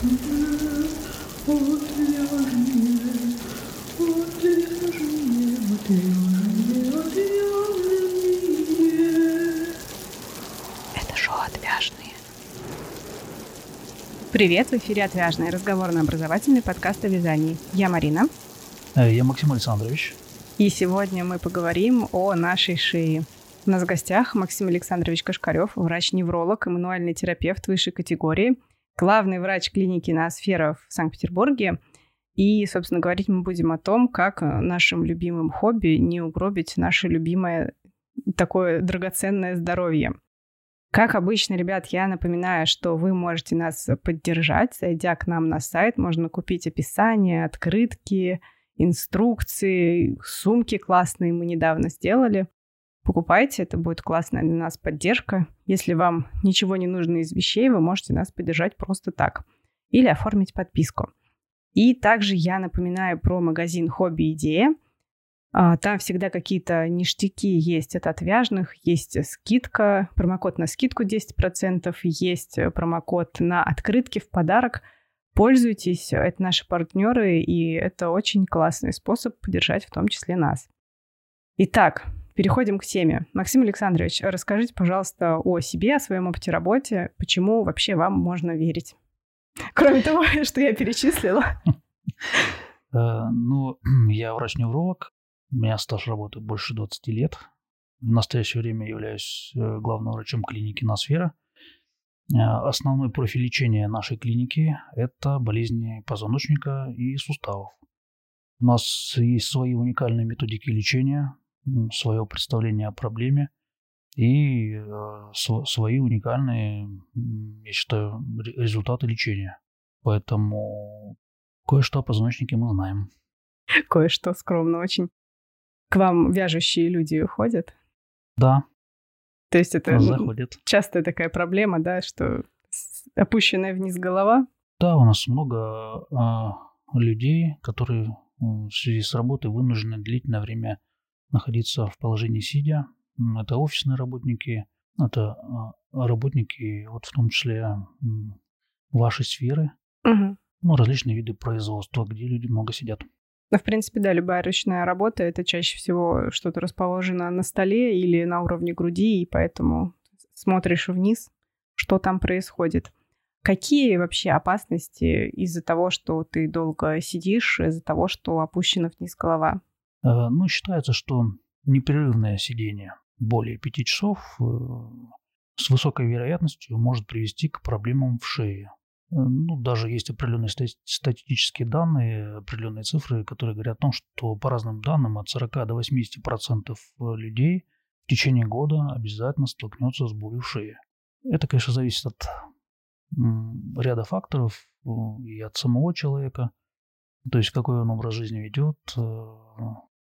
Это шоу «Отвяжные». Привет, в эфире «Отвяжные» разговорно-образовательный подкаст о вязании. Я Марина. Э, Я Максим Александрович. И сегодня мы поговорим о нашей шее. У нас в гостях Максим Александрович Кашкарев, врач-невролог и мануальный терапевт высшей категории, главный врач клиники Ноосфера в Санкт-Петербурге. И, собственно, говорить мы будем о том, как нашим любимым хобби не угробить наше любимое такое драгоценное здоровье. Как обычно, ребят, я напоминаю, что вы можете нас поддержать, зайдя к нам на сайт. Можно купить описание, открытки, инструкции, сумки классные мы недавно сделали. Покупайте, это будет классная для нас поддержка. Если вам ничего не нужно из вещей, вы можете нас поддержать просто так. Или оформить подписку. И также я напоминаю про магазин «Хобби Идея». А, Там всегда какие-то ништяки есть от отвяжных, есть скидка, промокод на скидку 10%, есть промокод на открытки в подарок. Пользуйтесь, это наши партнеры, и это очень классный способ поддержать в том числе нас. Итак, переходим к теме. Максим Александрович, расскажите, пожалуйста, о себе, о своем опыте работы, почему вообще вам можно верить. Кроме того, что я перечислила. Э, Ну, я врач-невролог. У меня стаж работы больше 20 лет. В настоящее время являюсь э, главным врачом клиники Носфера. Э, Основной профиль лечения нашей клиники – это болезни позвоночника и суставов. У нас есть свои уникальные методики лечения, свое представление о проблеме и э, св- свои уникальные, я считаю, ре- результаты лечения. Поэтому кое-что о позвоночнике мы знаем. Кое-что скромно очень. К вам вяжущие люди ходят? Да, То есть это заходит. частая такая проблема, да, что опущенная вниз голова. Да, у нас много а, людей, которые в связи с работой вынуждены длительное время находиться в положении сидя. Это офисные работники, это а, работники, вот в том числе вашей сферы, Мгм. ну, различные виды производства, где люди много сидят. Ну, в принципе, да, любая ручная работа — это чаще всего что-то расположено на столе или на уровне груди, и поэтому смотришь вниз, что там происходит. Какие вообще опасности из-за того, что ты долго сидишь, из-за того, что опущена вниз голова? Э, Ну, считается, что непрерывное сидение более пяти часов э, с высокой вероятностью может привести к проблемам в шее. Э, Ну, даже есть определенные стати- статистические данные, определенные цифры, которые говорят о том, что по разным данным от 40 до 80 процентов людей в течение года обязательно столкнется с болью в шее. Это, конечно, зависит от ряда факторов и от самого человека, то есть какой он образ жизни ведет,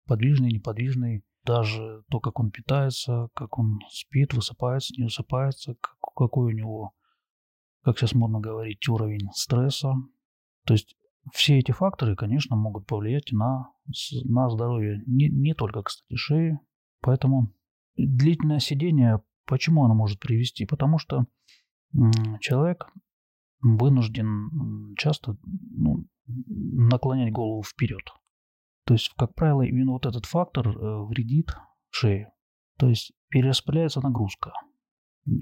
подвижный, неподвижный, даже то, как он питается, как он спит, высыпается, не высыпается, как- какой у него, как сейчас модно говорить, уровень стресса. То есть все эти факторы, конечно, могут повлиять на, на здоровье не, не только, кстати, шеи. Поэтому длительное сидение, почему оно может привести? Потому что человек вынужден часто ну, наклонять голову вперед. То есть, как правило, именно вот этот фактор э, вредит шее. То есть перераспределяется нагрузка,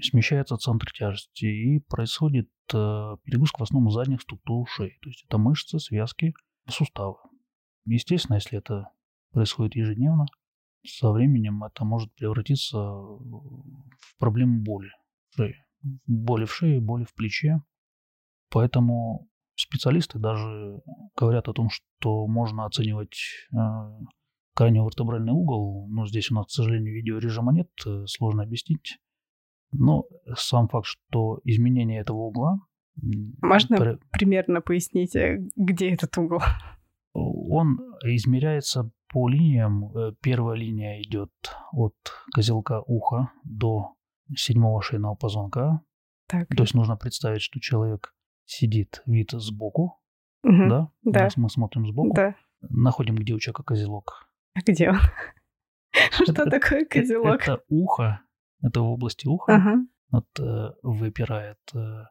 смещается центр тяжести и происходит э, перегрузка в основном задних структур шеи. То есть это мышцы, связки, суставы. Естественно, если это происходит ежедневно, со временем это может превратиться в проблему боли в шее. Боли в шее, боли в плече. Поэтому специалисты даже говорят о том, что можно оценивать э, краниовертебральный угол. Но здесь у нас, к сожалению, видеорежима нет, э, сложно объяснить. Но сам факт, что изменение этого угла... Можно при- примерно пояснить, э, где этот угол? Он измеряется по линиям. Первая линия идет от козелка уха до седьмого шейного позвонка. Так. То есть нужно представить, что человек сидит вид сбоку, Мгм. да? Да. Мы- Мы смотрим сбоку, Да. находим, где у человека козелок. А где он? Что Это- такое Э- козелок? Это ухо, это в области уха, Ага. вот, э, выпирает э,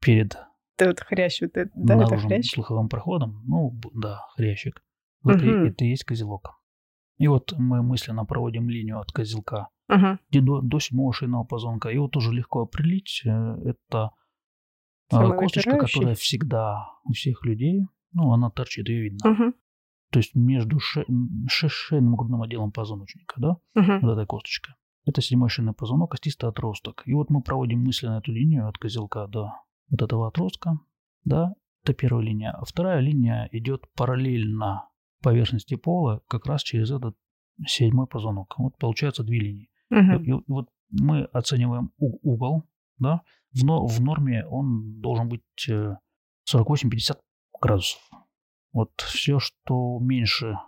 перед Это вот хрящ, вот это, да, это хрящ? слуховым проходом, ну, да, хрящик. Вот угу. это и есть козелок. И вот мы мысленно проводим линию от козелка угу. до, до седьмого шейного позвонка. Его тоже легко определить. Э, это Самый косточка, которая всегда у всех людей, ну, она торчит, ее видно. Угу. То есть между ше, шейным грудным отделом позвоночника, да, угу. вот этой косточкой. Это седьмой шейный позвонок, костистый отросток. И вот мы проводим мысленно эту линию от козелка до вот этого отростка, да, это первая линия. А вторая линия идет параллельно поверхности пола, как раз через этот седьмой позвонок. Вот получается две линии. Угу. И, и вот мы оцениваем угол, да, в, но, в норме он должен быть 48-50 э, градусов. Вот все, что меньше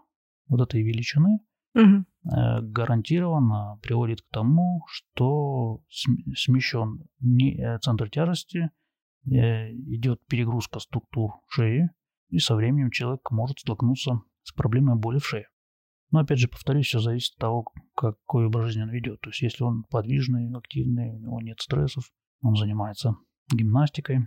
вот этой величины, угу. гарантированно приводит к тому, что смещен э, центр тяжести, идет перегрузка структур шеи, и со временем человек может столкнуться с проблемой боли в шее. Но опять же, повторюсь, все зависит от того, какой образ жизни он ведет. То есть, если он подвижный, активный, у него нет стрессов, он занимается гимнастикой,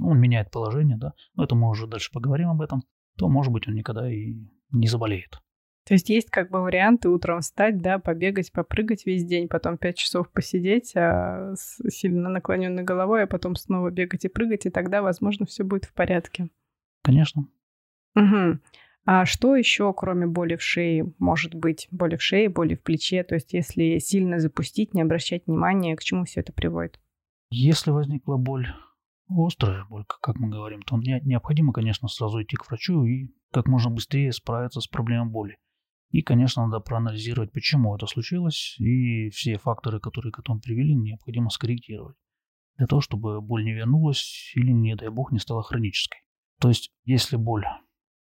он меняет положение, да, но это мы уже дальше поговорим об этом, то, может быть, он никогда и не заболеет. То есть есть как бы варианты утром встать, да, побегать, попрыгать весь день, потом пять часов посидеть а, с сильно наклоненной головой, а потом снова бегать и прыгать, и тогда, возможно, все будет в порядке. Конечно. Угу. А что еще, кроме боли в шее, может быть? Боли в шее, боли в плече? То есть если сильно запустить, не обращать внимания, к чему все это приводит? Если возникла боль, острая боль, как мы говорим, то необходимо, конечно, сразу идти к врачу и как можно быстрее справиться с проблемой боли. И, конечно, надо проанализировать, почему это случилось, и все факторы, которые к этому привели, необходимо скорректировать. Для того, чтобы боль не вернулась или, не дай бог, не стала хронической. То есть, если боль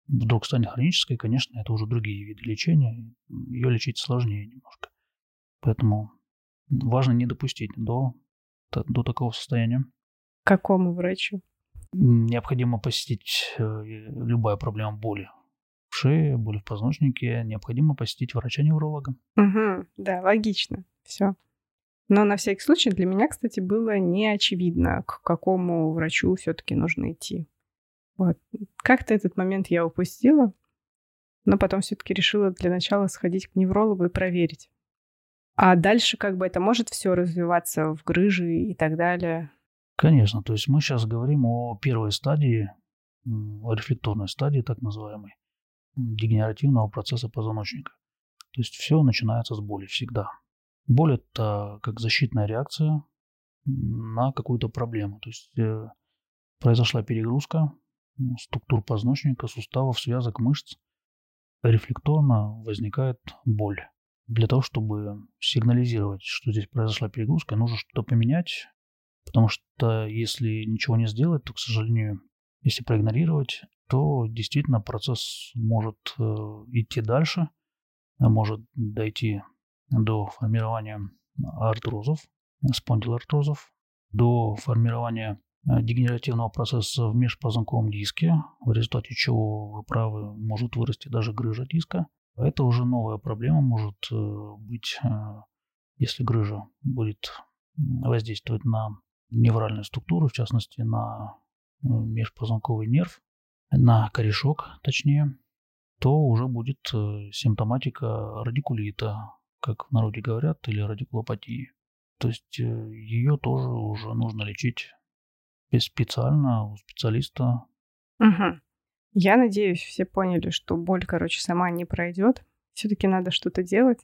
вдруг станет хронической, конечно, это уже другие виды лечения. Ее лечить сложнее немножко. Поэтому важно не допустить до, до такого состояния. Какому врачу? Необходимо посетить э, любая проблема боли в шее, боли в позвоночнике. Необходимо посетить врача-невролога. Угу, да, логично. Все. Но на всякий случай для меня, кстати, было не очевидно, к какому врачу все-таки нужно идти. Вот. Как-то этот момент я упустила, но потом все-таки решила для начала сходить к неврологу и проверить. А дальше как бы это может все развиваться в грыжи и так далее? Конечно, то есть мы сейчас говорим о первой стадии, о рефлекторной стадии, так называемой, дегенеративного процесса позвоночника. То есть все начинается с боли всегда. Боль это как защитная реакция на какую-то проблему. То есть э, произошла перегрузка, структур позвоночника, суставов, связок, мышц, рефлекторно возникает боль. Для того, чтобы сигнализировать, что здесь произошла перегрузка, нужно что-то поменять, потому что если ничего не сделать, то, к сожалению, если проигнорировать, то действительно процесс может э, идти дальше, может дойти до формирования артрозов, спондилоартрозов, до формирования Э, дегенеративного процесса в межпозвонковом диске, в результате чего, вы правы, может вырасти даже грыжа диска. Это уже новая проблема может э, быть, э, если грыжа будет воздействовать на невральную структуру, в частности на межпозвонковый нерв, на корешок точнее, то уже будет симптоматика радикулита, как в народе говорят, или радикулопатии. То есть ее тоже уже нужно лечить специально у специалиста. Угу. Я надеюсь, все поняли, что боль, короче, сама не пройдет. Все-таки надо что-то делать.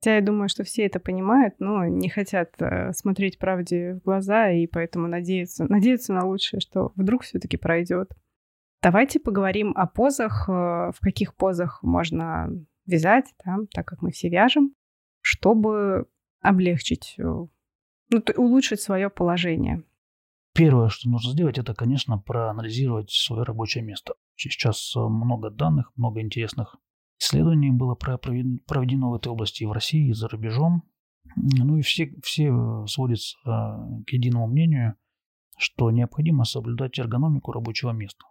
Хотя я думаю, что все это понимают, но не хотят э, смотреть правде в глаза, и поэтому надеются, надеются на лучшее, что вдруг все-таки пройдет. Давайте поговорим о позах, э, в каких позах можно вязать, да, так как мы все вяжем, чтобы облегчить, э, ну, улучшить свое положение. Первое, что нужно сделать, это, конечно, проанализировать свое рабочее место. Сейчас э, много данных, много интересных исследований было проведено в этой области и в России, и за рубежом. Ну и все, все э, сводятся э, к единому мнению, что необходимо соблюдать эргономику рабочего места.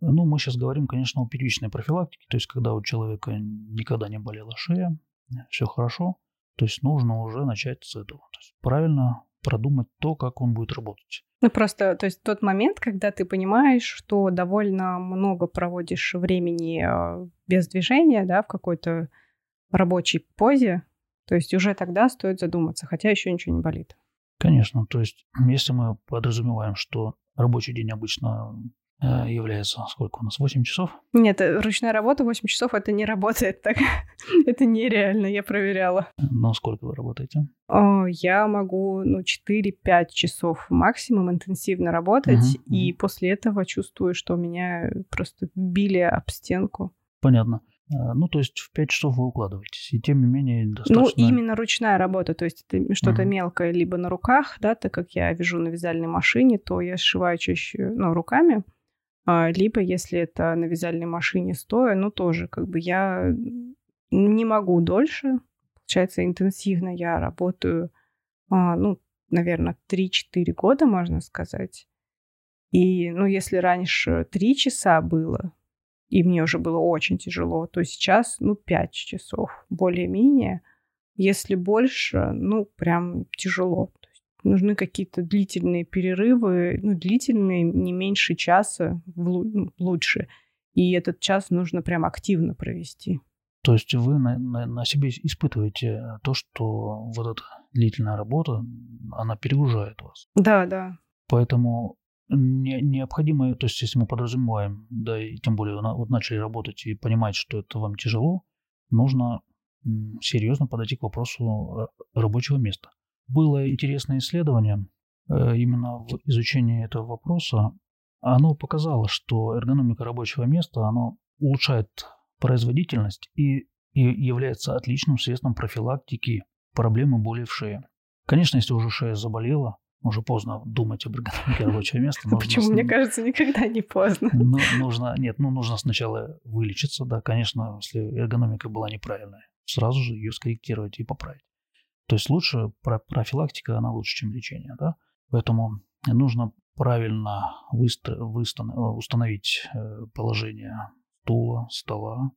Ну, мы сейчас говорим, конечно, о первичной профилактике, то есть когда у человека никогда не болела шея, все хорошо, то есть нужно уже начать с этого. То есть правильно продумать то, как он будет работать. Ну, просто, то есть тот момент, когда ты понимаешь, что довольно много проводишь времени э, без движения, да, в какой-то рабочей позе, то есть уже тогда стоит задуматься, хотя еще ничего не болит. Конечно, то есть если мы подразумеваем, что рабочий день обычно является сколько у нас? 8 часов? Нет, э, ручная работа 8 часов это не работает так. это нереально, я проверяла. Но сколько вы работаете? О, я могу ну, 4-5 часов максимум интенсивно работать, угу, и угу. после этого чувствую, что меня просто били об стенку. Понятно. Э, ну, то есть в 5 часов вы укладываетесь, и тем не менее ну, достаточно... Ну, именно ручная работа, то есть это что-то угу. мелкое либо на руках, да, так как я вяжу на вязальной машине, то я сшиваю чаще, ну, руками, а, либо, если это на вязальной машине стоя, ну, тоже как бы я не могу дольше. Получается, интенсивно я работаю, а, ну, наверное, 3-4 года, можно сказать. И, ну, если раньше 3 часа было, и мне уже было очень тяжело, то сейчас, ну, 5 часов более-менее. Если больше, ну, прям тяжело нужны какие-то длительные перерывы, ну, длительные, не меньше часа, ну, лучше. И этот час нужно прям активно провести. То есть вы на, на, на себе испытываете то, что вот эта длительная работа, она перегружает вас. Да, да. Поэтому не, необходимо, то есть если мы подразумеваем, да, и тем более вот начали работать и понимать, что это вам тяжело, нужно серьезно подойти к вопросу э, рабочего места. Было интересное исследование э, именно в изучении этого вопроса. Оно показало, что эргономика рабочего места оно улучшает производительность и, и является отличным средством профилактики проблемы боли в шее. Конечно, если уже шея заболела, уже поздно думать об эргономике рабочего места. Почему? Мне кажется, никогда не поздно. Ну, нужно, нет, ну нужно сначала вылечиться, да, конечно, если эргономика была неправильная, сразу же ее скорректировать и поправить. То есть лучше профилактика, она лучше, чем лечение. Да? Поэтому нужно правильно выстро, выстан, установить э, положение стула, стола.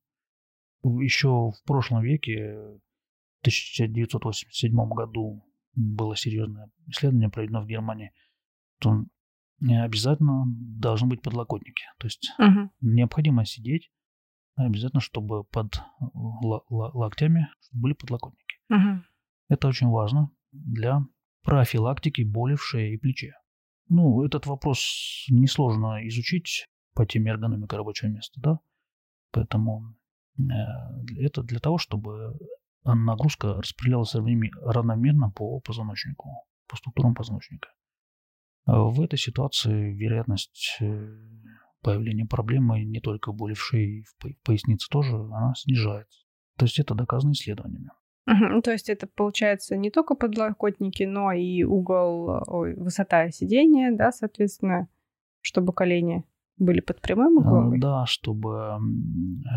Еще в прошлом веке, в 1987 году, было серьезное исследование проведено в Германии, то обязательно должны быть подлокотники. То есть угу. необходимо сидеть, обязательно, чтобы под локтями были подлокотники. Угу. Это очень важно для профилактики боли в шее и плече. Ну, этот вопрос несложно изучить по теме эргономика рабочего места, да? Поэтому э, это для того, чтобы нагрузка распределялась равномерно по позвоночнику, по структурам позвоночника. В этой ситуации вероятность э, появления проблемы не только боли в шее в пояснице тоже, она снижается. То есть это доказано исследованиями. Угу, то есть это получается не только подлокотники, но и угол, ой, высота сидения, да, соответственно, чтобы колени были под прямым углом? Да, чтобы э,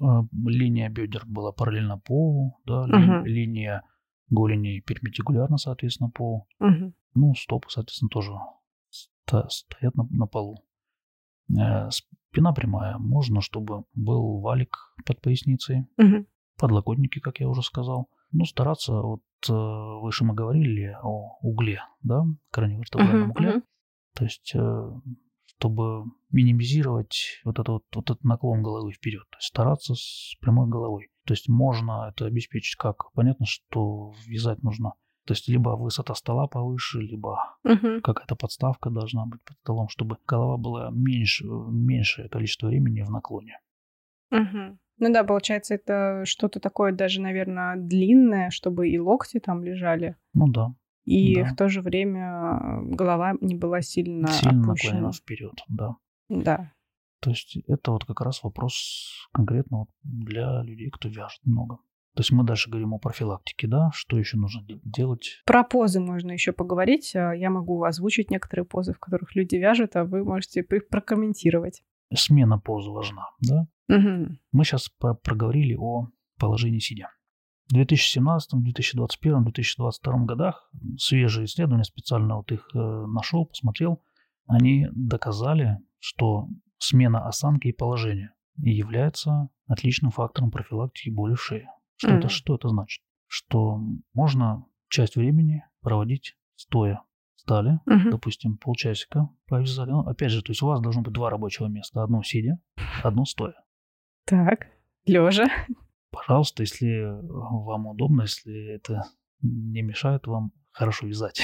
э, линия бедер была параллельно полу, да, угу. линия голени перпендикулярно, соответственно, полу. Угу. Ну, стопы, соответственно, тоже стоят на, на полу. Э, спина прямая. Можно, чтобы был валик под поясницей. Угу подлокотники, как я уже сказал. Ну, стараться, вот э, выше мы говорили о угле, да, крайневертебральном uh-huh, угле. Uh-huh. То есть, э, чтобы минимизировать вот, это вот, вот этот наклон головы вперед. То есть стараться с прямой головой. То есть можно это обеспечить как? Понятно, что вязать нужно. То есть либо высота стола повыше, либо uh-huh. какая-то подставка должна быть под столом, чтобы голова была меньше, меньшее количество времени в наклоне. Uh-huh. Ну да, получается, это что-то такое даже, наверное, длинное, чтобы и локти там лежали. Ну да. И да. в то же время голова не была сильно Сильно опущена. вперед, да. Да. То есть это вот как раз вопрос конкретно вот для людей, кто вяжет много. То есть мы дальше говорим о профилактике, да? Что еще нужно делать? Про позы можно еще поговорить. Я могу озвучить некоторые позы, в которых люди вяжут, а вы можете их прокомментировать. Смена позы важна, да? Угу. Мы сейчас проговорили о положении сидя. В 2017, 2021, 2022 годах свежие исследования, специально вот их э, нашел, посмотрел, они доказали, что смена осанки и положения является отличным фактором профилактики боли в шее. Что, mm. это, что это значит? Что можно часть времени проводить стоя, встали, Мгм. допустим, полчасика повязали. Ну, опять же, то есть у вас должно быть два рабочего места. Одно сидя, одно стоя. Так, лежа. Пожалуйста, если вам удобно, если это не мешает вам хорошо вязать.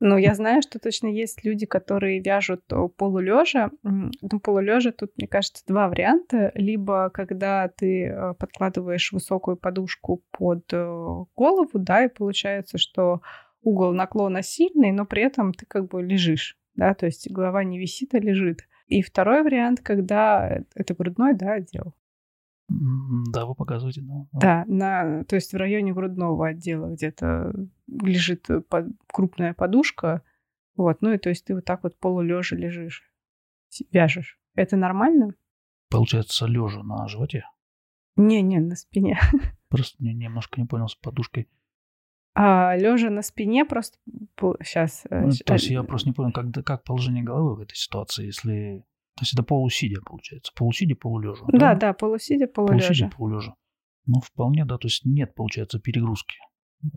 Ну, я знаю, что точно есть люди, которые вяжут э, полулежа. Ну, полулежа тут, мне кажется, два варианта. Либо когда ты э, подкладываешь высокую подушку под э, голову, да, и получается, что угол наклона сильный, но при этом ты как бы лежишь, да, то есть голова не висит, а лежит. И второй вариант, когда это грудной, да, отдел. Да, вы показываете, да. да. На, то есть в районе грудного отдела где-то лежит э, под- крупная подушка, вот, ну и то есть ты вот так вот полулежа лежишь, вяжешь. Это нормально? Получается, лежа на животе. Не-не, на спине. Просто не- немножко не понял с подушкой. А лежа на спине просто сейчас. Ну, то есть я просто не понял, как, как положение головы в этой ситуации, если... То есть это полусидя, получается. Полусидя, полулежа. Да, да, полусидя, полулежа. Полусидя, полулежа. Ну, вполне, да, то есть нет, получается, перегрузки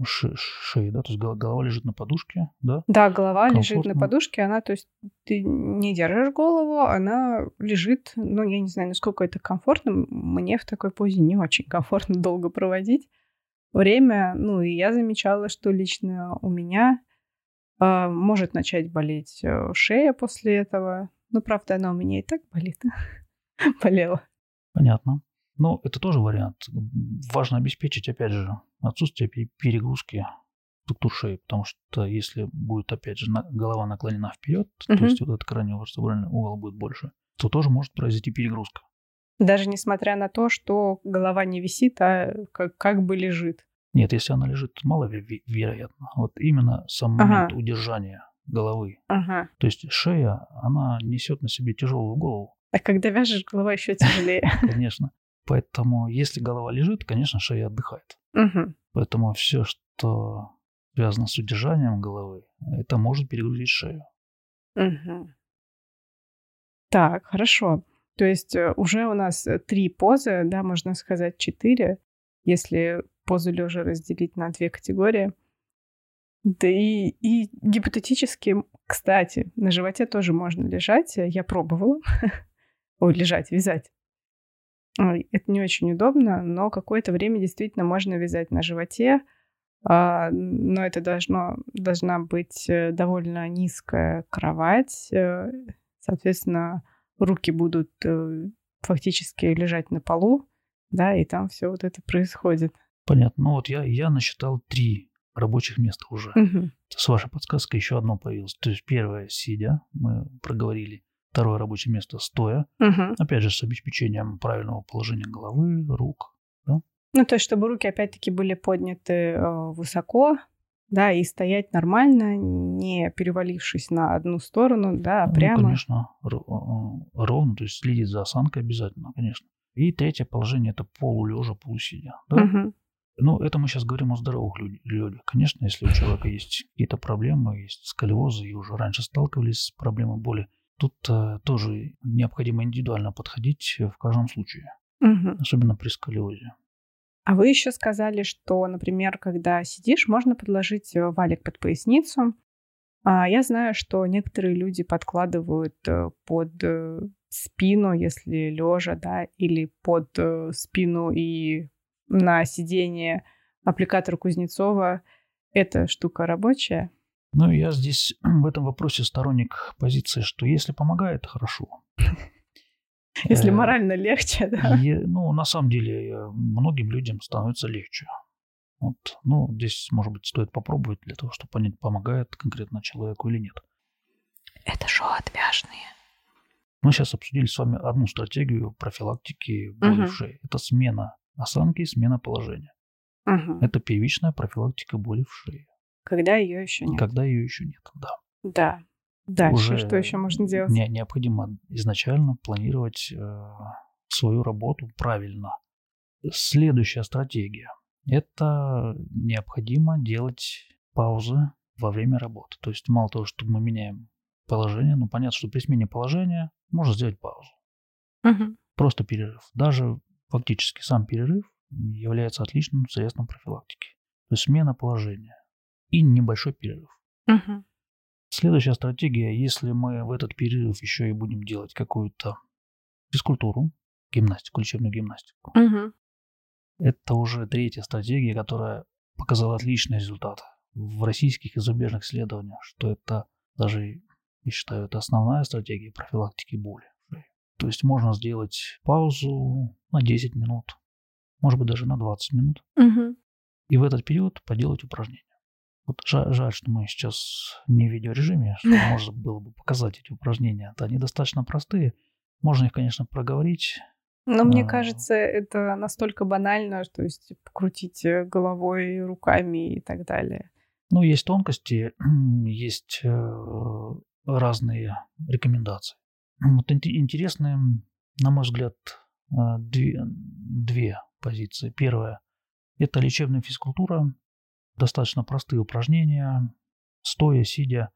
ше- шеи, да, то есть гол- голова лежит на подушке, да, Да, голова лежит на Комфортно. подушке, она, то есть ты не держишь голову, она лежит, ну, я не знаю, насколько это комфортно. Мне в такой позе не очень комфортно долго проводить время. Ну, и я замечала, что лично у меня а, может начать болеть э, шея после этого. Ну, правда, она у меня и так болит. Болела. понятно. Но это тоже вариант. Важно обеспечить, опять же, отсутствие пе- перегрузки структур шеи, потому что если будет, опять же, голова наклонена вперед, Мгм. то есть вот этот краниово-вертебральный угол будет больше, то тоже может произойти перегрузка. Даже несмотря на то, что голова не висит, а как, как бы лежит. Нет, если она лежит, маловероятно. Вот именно сам Ага. момент удержания головы. Ага. То есть шея, она несет на себе тяжелую голову, А когда вяжешь, голова еще тяжелее. конечно. Поэтому если голова лежит, конечно, шея отдыхает. Поэтому все, что связано с удержанием головы, это может перегрузить шею. Мгм. Так, хорошо. То есть э, уже у нас э, три позы, да, можно сказать четыре, если позу лежа разделить на две категории. Да и, и гипотетически, кстати, на животе тоже можно лежать. Я пробовала. Ой, лежать, вязать. Это не очень удобно, но какое-то время действительно можно вязать на животе. А, Но это должно, должна быть э, довольно низкая кровать. Соответственно, руки будут э, фактически лежать на полу, да, и там все вот это происходит. Понятно. Ну вот я, я насчитал три рабочих места уже. Мгм. С вашей подсказкой еще одно появилось. То есть первое сидя, мы проговорили. Второе рабочее место стоя. Мгм. Опять же, с обеспечением правильного положения головы, рук. Ну, то есть, чтобы руки опять-таки были подняты э, высоко, да, и стоять нормально, не перевалившись на одну сторону, да, а Ну, прямо. конечно, ро- э, ровно, то есть следить за осанкой обязательно, конечно. И третье положение – это полулежа, полусидя. Да? Мгм. Ну, это мы сейчас говорим о здоровых люд- людях. Конечно, если у человека есть какие-то проблемы, есть сколиозы, и уже раньше сталкивались с проблемой боли, тут э, тоже необходимо индивидуально подходить в каждом случае, Мгм. особенно при сколиозе. А вы еще сказали, что, например, когда сидишь, можно подложить э, валик под поясницу. А я знаю, что некоторые люди подкладывают э, под э, спину, если лежа, да, или под спину и на сиденье аппликатор Кузнецова. Эта штука рабочая. Ну, я здесь в этом вопросе сторонник позиции, что если помогает, хорошо. Если Э, морально легче, да. Ну, на самом деле, э, многим людям становится легче. Вот, ну, здесь, может быть, стоит попробовать для того, чтобы понять, помогает конкретно человеку или нет. Это шоу отвяжные. Мы сейчас обсудили с вами одну стратегию профилактики боли Мгм. в шее. Это смена осанки и смена положения. Мгм. Это первичная профилактика боли в шее. Когда ее еще нет. Когда ее еще нет, да. Да. Дальше Уже что еще можно делать? Не, необходимо изначально планировать э, свою работу правильно. Следующая стратегия. Это необходимо делать паузы во время работы. То есть мало того, что мы меняем положение, ну понятно, что при смене положения можно сделать паузу. Мгм. Просто перерыв. Даже фактически сам перерыв является отличным средством профилактики. То есть смена положения и небольшой перерыв. Мгм. Следующая стратегия, если мы в этот перерыв еще и будем делать какую-то физкультуру, гимнастику, лечебную гимнастику, Угу. это уже третья стратегия, которая показала отличные результаты в российских и зарубежных исследованиях, что это даже, я считаю, это основная стратегия профилактики боли. То есть можно сделать паузу на 10 минут, может быть даже на 20 минут, Угу. и в этот период поделать упражнения. Вот жаль, жаль, что мы сейчас не в видеорежиме, что можно было бы показать эти упражнения. Да, они достаточно простые. Можно их, конечно, проговорить. Но мне А. кажется, это настолько банально, то есть покрутить э, головой, руками и так далее. Ну, есть тонкости, есть э, разные рекомендации. Вот ин- интересные, на мой взгляд, э, две, две позиции. Первая – это лечебная физкультура, достаточно простые упражнения, стоя, сидя,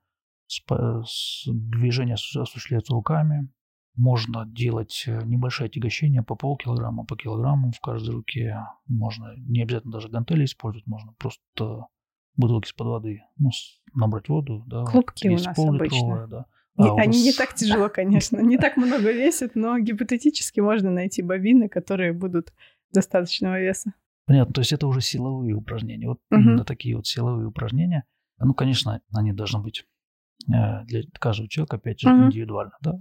с- движения осу- осуществляются руками. Можно делать э, небольшие отягощения по полкилограмма, по килограмму в каждой руке. Можно не обязательно даже гантели использовать, можно просто бутылки из-под воды, ну, набрать воду, да. Клубки у нас пол-литровая, да. Не- А, у они не вас- так тяжело, конечно, не так много весят, но гипотетически можно найти бобины, которые будут достаточного веса. Понятно, то есть это уже силовые упражнения. Вот Мгм. именно такие вот силовые упражнения. Ну, конечно, они должны быть э, для каждого человека, опять же, Мгм. индивидуально, да.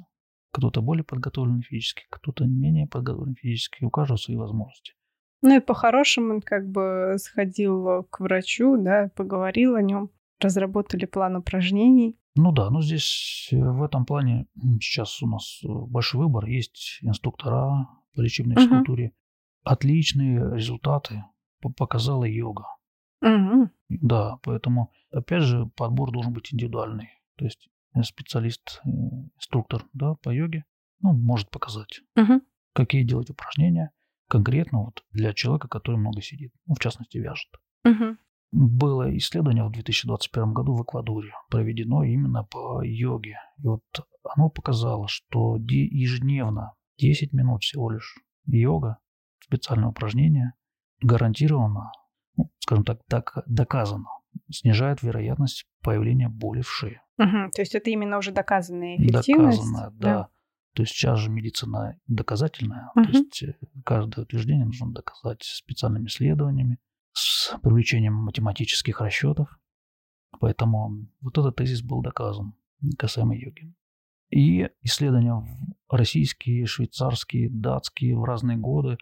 Кто-то более подготовлен физически, кто-то менее подготовлен физически, у каждого свои возможности. Ну и по-хорошему как бы сходил к врачу, да, поговорил о нем, разработали план упражнений. Ну да, но здесь э, в этом плане сейчас у нас э, большой выбор. Есть инструктора по лечебной физкультуре. Отличные результаты по- показала йога. Мгм. Да, поэтому, опять же, подбор должен быть индивидуальный. То есть э, специалист, э, инструктор да, по йоге ну, может показать, Мгм. какие делать упражнения конкретно вот для человека, который много сидит, ну, в частности, вяжет. Мгм. Было исследование в 2021 году в Эквадоре, проведено именно по йоге. И вот оно показало, что ежедневно 10 минут всего лишь йога, специальное упражнение, гарантированно, ну, скажем так, так доказано, снижает вероятность появления боли в шее. Мгм. То есть это именно уже доказанная эффективность. Доказано, да. То есть сейчас же медицина доказательная. Мгм. То есть э, каждое утверждение нужно доказать специальными исследованиями, с привлечением математических расчетов. Поэтому вот этот тезис был доказан касаемо йоги. И исследования российские, швейцарские, датские в разные годы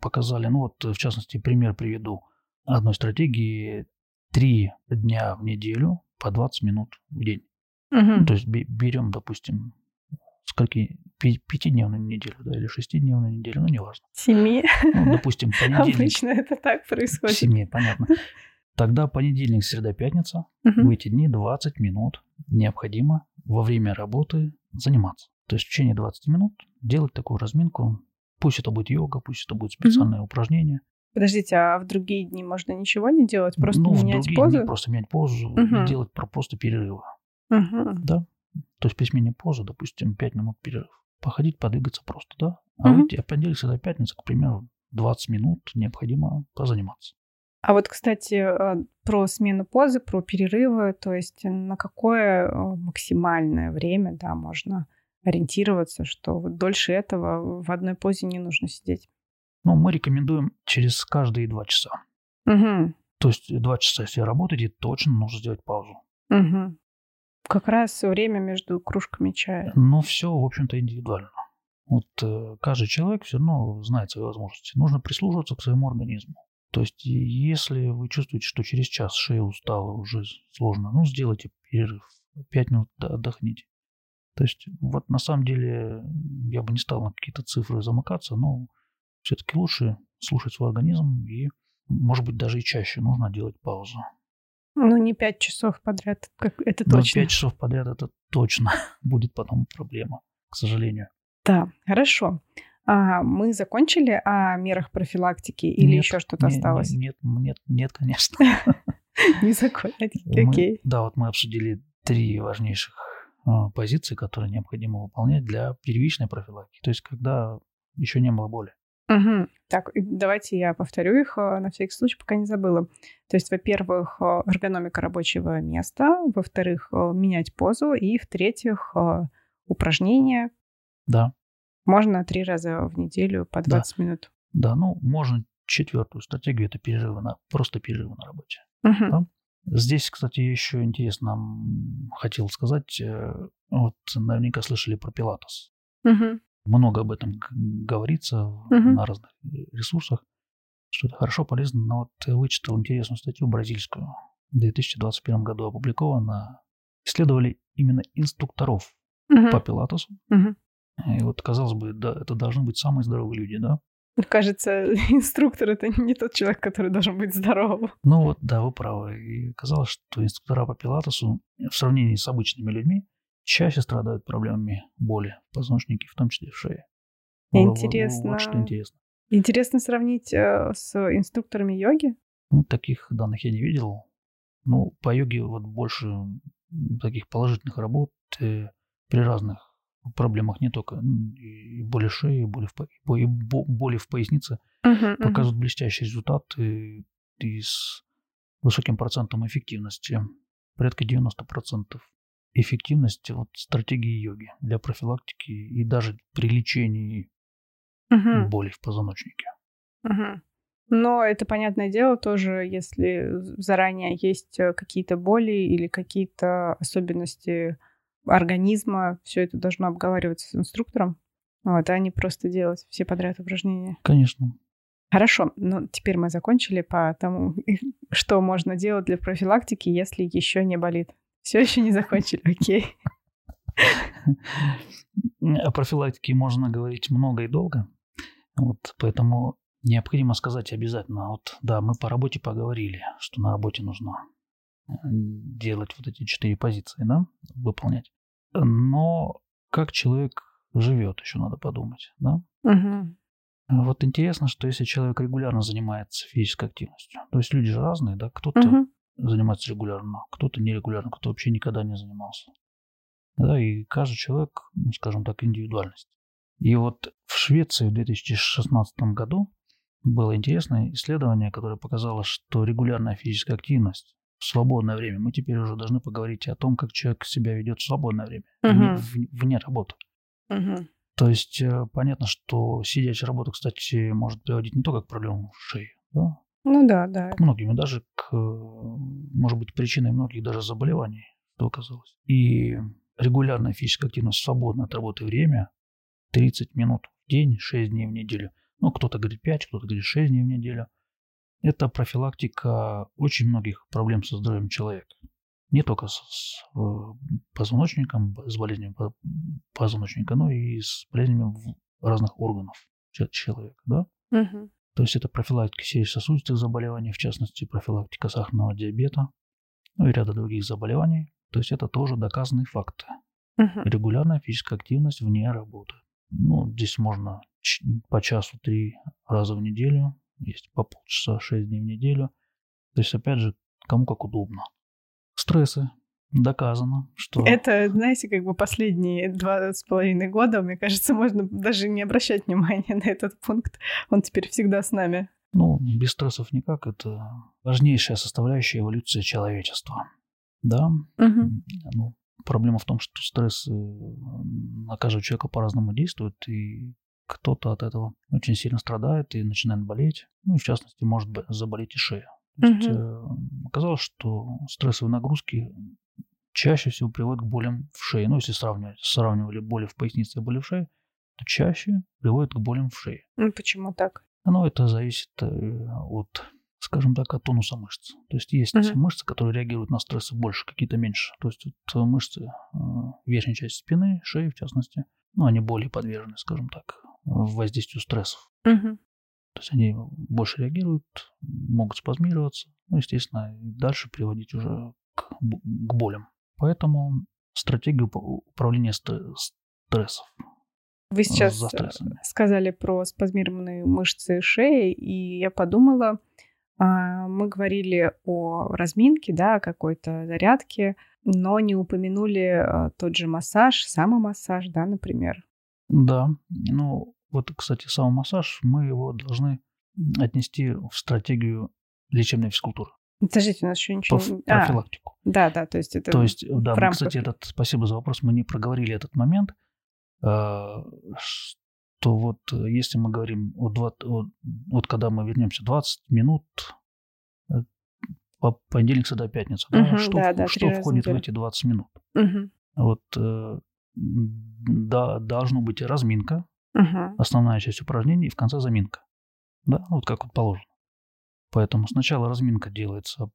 показали, ну вот в частности пример приведу одной стратегии три дня в неделю по 20 минут в день. Ну, то есть бе- берем, допустим, скольки, пятидневную неделю, да, или шестидневную неделю, ну, неважно. Семи. Ну, допустим, понедельник, Обычно это так происходит. семи, понятно. Тогда понедельник, среда, пятница, Мгм. в эти дни 20 минут необходимо во время работы заниматься. То есть в течение 20 минут делать такую разминку. Пусть это будет йога, пусть это будет специальное упражнение. Подождите, а в другие дни можно ничего не делать? Просто ну, в менять другие позу? дни просто менять позу и делать про- просто перерывы. Мгм. Да. То есть при смене позы, допустим, 5 минут перерыв. Походить, подвигаться просто, да. А Мгм. в эти- а понедельник, среда, пятница, к примеру, 20 минут необходимо позаниматься. А вот, кстати, э, про смену позы, про перерывы, то есть на какое э, максимальное время, да, можно ориентироваться, что вот дольше этого в одной позе не нужно сидеть. Ну, мы рекомендуем через каждые 2 часа. Угу. То есть 2 часа, если работаете, точно нужно сделать паузу. Угу. Как раз время между кружками чая. Но все, в общем-то, индивидуально. Вот э, каждый человек все равно знает свои возможности. Нужно прислушиваться к своему организму. То есть, если вы чувствуете, что через час шея устала, уже сложно, ну, сделайте перерыв. 5 минут отдохните. То есть, вот на самом деле, я бы не стал на какие-то цифры замыкаться, но все-таки лучше слушать свой организм и, может быть, даже и чаще нужно делать паузу. Ну, не пять часов подряд, как это Но точно. 5 часов подряд это точно будет потом проблема, к сожалению. Да, хорошо. А, мы закончили о мерах профилактики или Нет, еще что-то не- осталось? не- Нет, нет, нет, конечно. Не закончили. Окей. Да, вот мы обсудили три важнейших позиции, которые необходимо выполнять для первичной профилактики. То есть, когда еще не было боли. Угу. Так, давайте я повторю их э, на всякий случай, пока не забыла. То есть, во-первых, э, эргономика рабочего места, во-вторых, менять позу, и в-третьих, упражнения. Да. Можно три раза в неделю по 20 да. минут. Да, ну, можно четвертую стратегию, это перерывы на, просто перерывы на работе. Угу. Да? Здесь, кстати, еще интересно хотел сказать, вот наверняка слышали про пилатес. Угу много об этом говорится угу. на разных ресурсах, что это хорошо, полезно. Но вот вычитал интересную статью бразильскую, в 2021 году опубликована. Исследовали именно инструкторов угу. по пилатесу. Угу. И вот, казалось бы, да, это должны быть самые здоровые люди, да? Кажется, инструктор это не тот человек, который должен быть здоровым. Ну вот, да, вы правы. И казалось, что инструктора по пилатесу в сравнении с обычными людьми чаще страдают проблемами боли в позвоночнике, в том числе в шее. Интересно. Вот, что интересно. Интересно сравнить э, с инструкторами йоги? Ну, таких данных я не видел. Ну, по йоге вот больше таких положительных работ э, при разных проблемах не только и боли шеи, и боли в, и боли в пояснице uh-huh, показывают uh-huh. блестящие результаты и с высоким процентом эффективности, порядка 90% эффективность вот, стратегии йоги для профилактики и даже при лечении угу. боли в позвоночнике. Угу. Но это понятное дело тоже, если заранее есть э, какие-то боли или какие-то особенности организма, все это должно обговариваться с инструктором, вот, а не просто делать все подряд упражнения. Конечно. Хорошо, ну теперь мы закончили по тому, что можно делать для профилактики, если еще не болит. Все еще не закончили, окей. О профилактике можно говорить много и долго. Вот, поэтому необходимо сказать обязательно, вот, да, мы по работе поговорили, что на работе нужно э, делать вот эти четыре позиции, да, выполнять. Но как человек живет, еще надо подумать, да? Угу. Вот интересно, что если человек регулярно занимается физической активностью, то есть люди же разные, да, кто-то угу заниматься регулярно, кто-то нерегулярно, кто вообще никогда не занимался. Да, и каждый человек, ну, скажем так, индивидуальность. И вот в Швеции в 2016 году было интересное исследование, которое показало, что регулярная физическая активность в свободное время, мы теперь уже должны поговорить о том, как человек себя ведет в свободное время, uh-huh. вне, вне работы. Uh-huh. То есть э, понятно, что сидячая работа, кстати, может приводить не только к проблемам в шее, да, ну да, да. К многим, даже к, может быть, причиной многих даже заболеваний, что оказалось. И регулярная физическая активность, свободное от работы время, 30 минут в день, 6 дней в неделю. Ну, кто-то говорит 5, кто-то говорит 6 дней в неделю. Это профилактика очень многих проблем со здоровьем человека. Не только с, с э, позвоночником, с болезнями позвоночника, но и с болезнями разных органов человека. Да? Угу. То есть это профилактика сердечно-сосудистых заболеваний, в частности профилактика сахарного диабета, ну и ряда других заболеваний. То есть это тоже доказанные факты. Угу. Регулярная физическая активность вне работы. Ну, здесь можно по часу три раза в неделю, есть по полчаса шесть дней в неделю. То есть, опять же, кому как удобно. Стрессы, доказано, что... Это, знаете, как бы последние два с половиной года, мне кажется, можно даже не обращать внимания на этот пункт. Он теперь всегда с нами. Ну, без стрессов никак. Это важнейшая составляющая эволюции человечества. Да? Угу. Ну, проблема в том, что стресс на каждого человека по-разному действует, и кто-то от этого очень сильно страдает и начинает болеть. Ну, в частности, может заболеть и шея. То есть, угу. оказалось, что стрессовые нагрузки чаще всего приводит к болям в шее. Ну, если сравнивать, сравнивали боли в пояснице и боли в шее, то чаще приводит к болям в шее. Ну, почему так? Ну, это зависит э, от, скажем так, от тонуса мышц. То есть есть uh-huh. мышцы, которые реагируют на стрессы больше, какие-то меньше. То есть вот мышцы э, верхней части спины, шеи в частности, ну, они более подвержены, скажем так, воздействию стрессов. Uh-huh. То есть они больше реагируют, могут спазмироваться, ну, естественно, дальше приводить уже к, к болям. Поэтому стратегию управления стрессов. Вы сейчас сказали про спазмированные мышцы шеи, и я подумала, а, мы говорили о разминке, да, какой-то зарядке, но не упомянули а, тот же массаж, самомассаж, да, например. Да, ну, Вот, кстати, самомассаж, мы его должны отнести в стратегию лечебной физкультуры. Подождите, у нас еще ничего... По профилактику. А, да, да, то есть это То есть, да, мы, кстати, этот, спасибо за вопрос, мы не проговорили этот момент, что вот э, если мы говорим, вот, 20, вот, вот когда мы вернемся 20 минут э, по понедельник, среда, пятница, да, Мгм, что, да, да, что входит в эти 20 минут? Мгм, Вот э, да, должно быть разминка, мгм. основная часть упражнений, и в конце заминка. Да, вот как вот положено. Поэтому сначала разминка делается,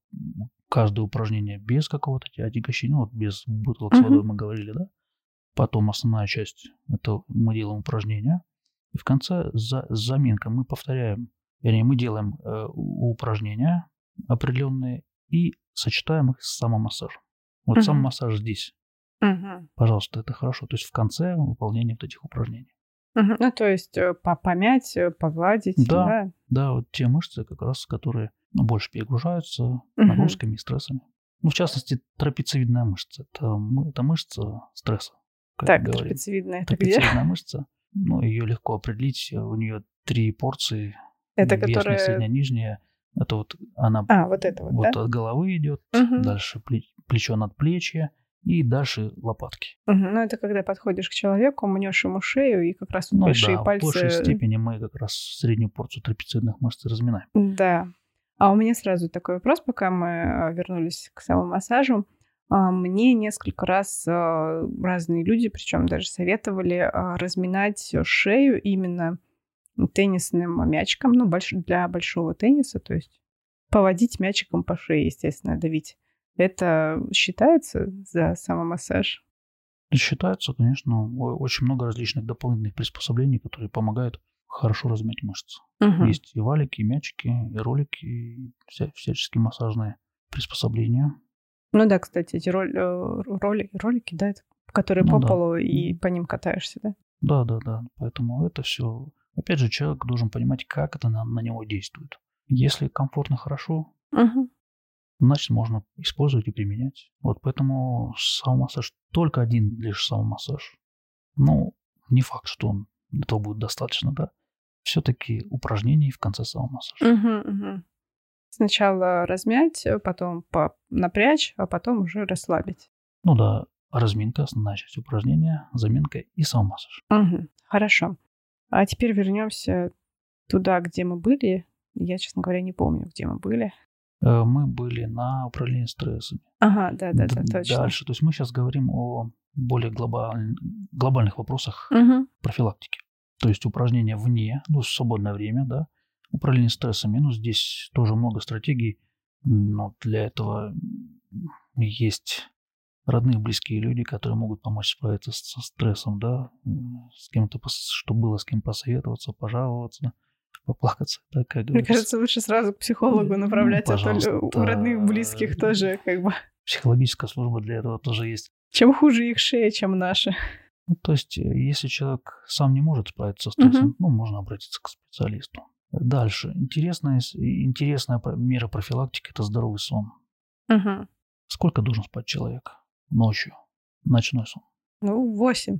каждое упражнение без какого-то отягощения, ну, вот без бутылок с Мгм. водой мы говорили, да. Потом основная часть, это мы делаем упражнения. И в конце за, заминка мы повторяем, вернее, мы делаем э, упражнения определенные и сочетаем их с самомассажем. Вот Мгм. сам массаж здесь. Мгм, Пожалуйста, это хорошо. То есть в конце выполнения вот этих упражнений. Ну, то есть э, по- помять, э, погладить, Да. да? Да, вот те мышцы, как раз, которые ну, больше перегружаются нагрузками и стрессами. Ну, в частности, трапециевидная мышца. Это, это мышца стресса. Как Так, говорим. трапециевидная, где? Трапециевидная мышца. Ну, ее легко определить. У нее три порции. Это верхняя, которая... средняя, нижняя. Это вот она А, вот это вот, вот да? от головы идет, Мгм. дальше пле- плечо над плечи и дальше лопатки. Мгм. Ну, это когда подходишь к человеку, мнешь ему шею, и как раз Ну большие да, пальцы... в большей степени мы как раз среднюю порцию трапециевидных мышц разминаем. Да. А у меня сразу такой вопрос, пока мы э, вернулись к самомассажу. А, Мне несколько раз э, разные люди, причем даже советовали разминать шею именно теннисным мячиком, ну, для большого тенниса, то есть поводить мячиком по шее, естественно, давить. Это считается за самомассаж? Считается, конечно, очень много различных дополнительных приспособлений, которые помогают хорошо размять мышцы. Мгм. Есть и валики, и мячики, и ролики, и вся- всяческие массажные приспособления. Ну да, кстати, эти роль- э, роли, ролики, да, это, которые Ну по да. полу и по ним катаешься, да? Да, да, да. Поэтому это все. Опять же, человек должен понимать, как это на, на него действует. Если комфортно, хорошо, Мгм. Значит, можно использовать и применять. Вот поэтому самомассаж только один лишь самомассаж. Ну, не факт, что он этого будет достаточно, да. Все-таки упражнений в конце самомассажа. Мгм, мгм. Сначала размять, потом по- напрячь, а потом уже расслабить. Ну да, разминка, основная часть упражнения, заминка и самомассаж. Мгм. Хорошо. А теперь вернемся туда, где мы были. Я, честно говоря, не помню, где мы были. Э, Мы были на управлении стрессами. Ага, да, да, да, точно. Дальше, то есть мы сейчас говорим о более глобаль- глобальных вопросах Мгм. профилактики. То есть упражнения вне, ну, свободное время, да, управление стрессами. Ну, здесь тоже много стратегий, но для этого есть родные, близкие люди, которые могут помочь справиться со стрессом, да, с кем-то, чтобы было с кем посоветоваться, пожаловаться, поплакаться, да, как Мне кажется, лучше сразу к психологу Ну, направлять, а то пожалуйста, у родных, близких тоже как бы. Психологическая служба для этого тоже есть. Чем хуже их шея, чем наша. Ну, то есть, э, если человек сам не может справиться со стрессом, Мгм. ну, можно обратиться к специалисту. Дальше. Интересная, с- интересная мера профилактики – это здоровый сон. Мгм. Сколько должен спать человек ночью? Ночной сон. Ну, восемь.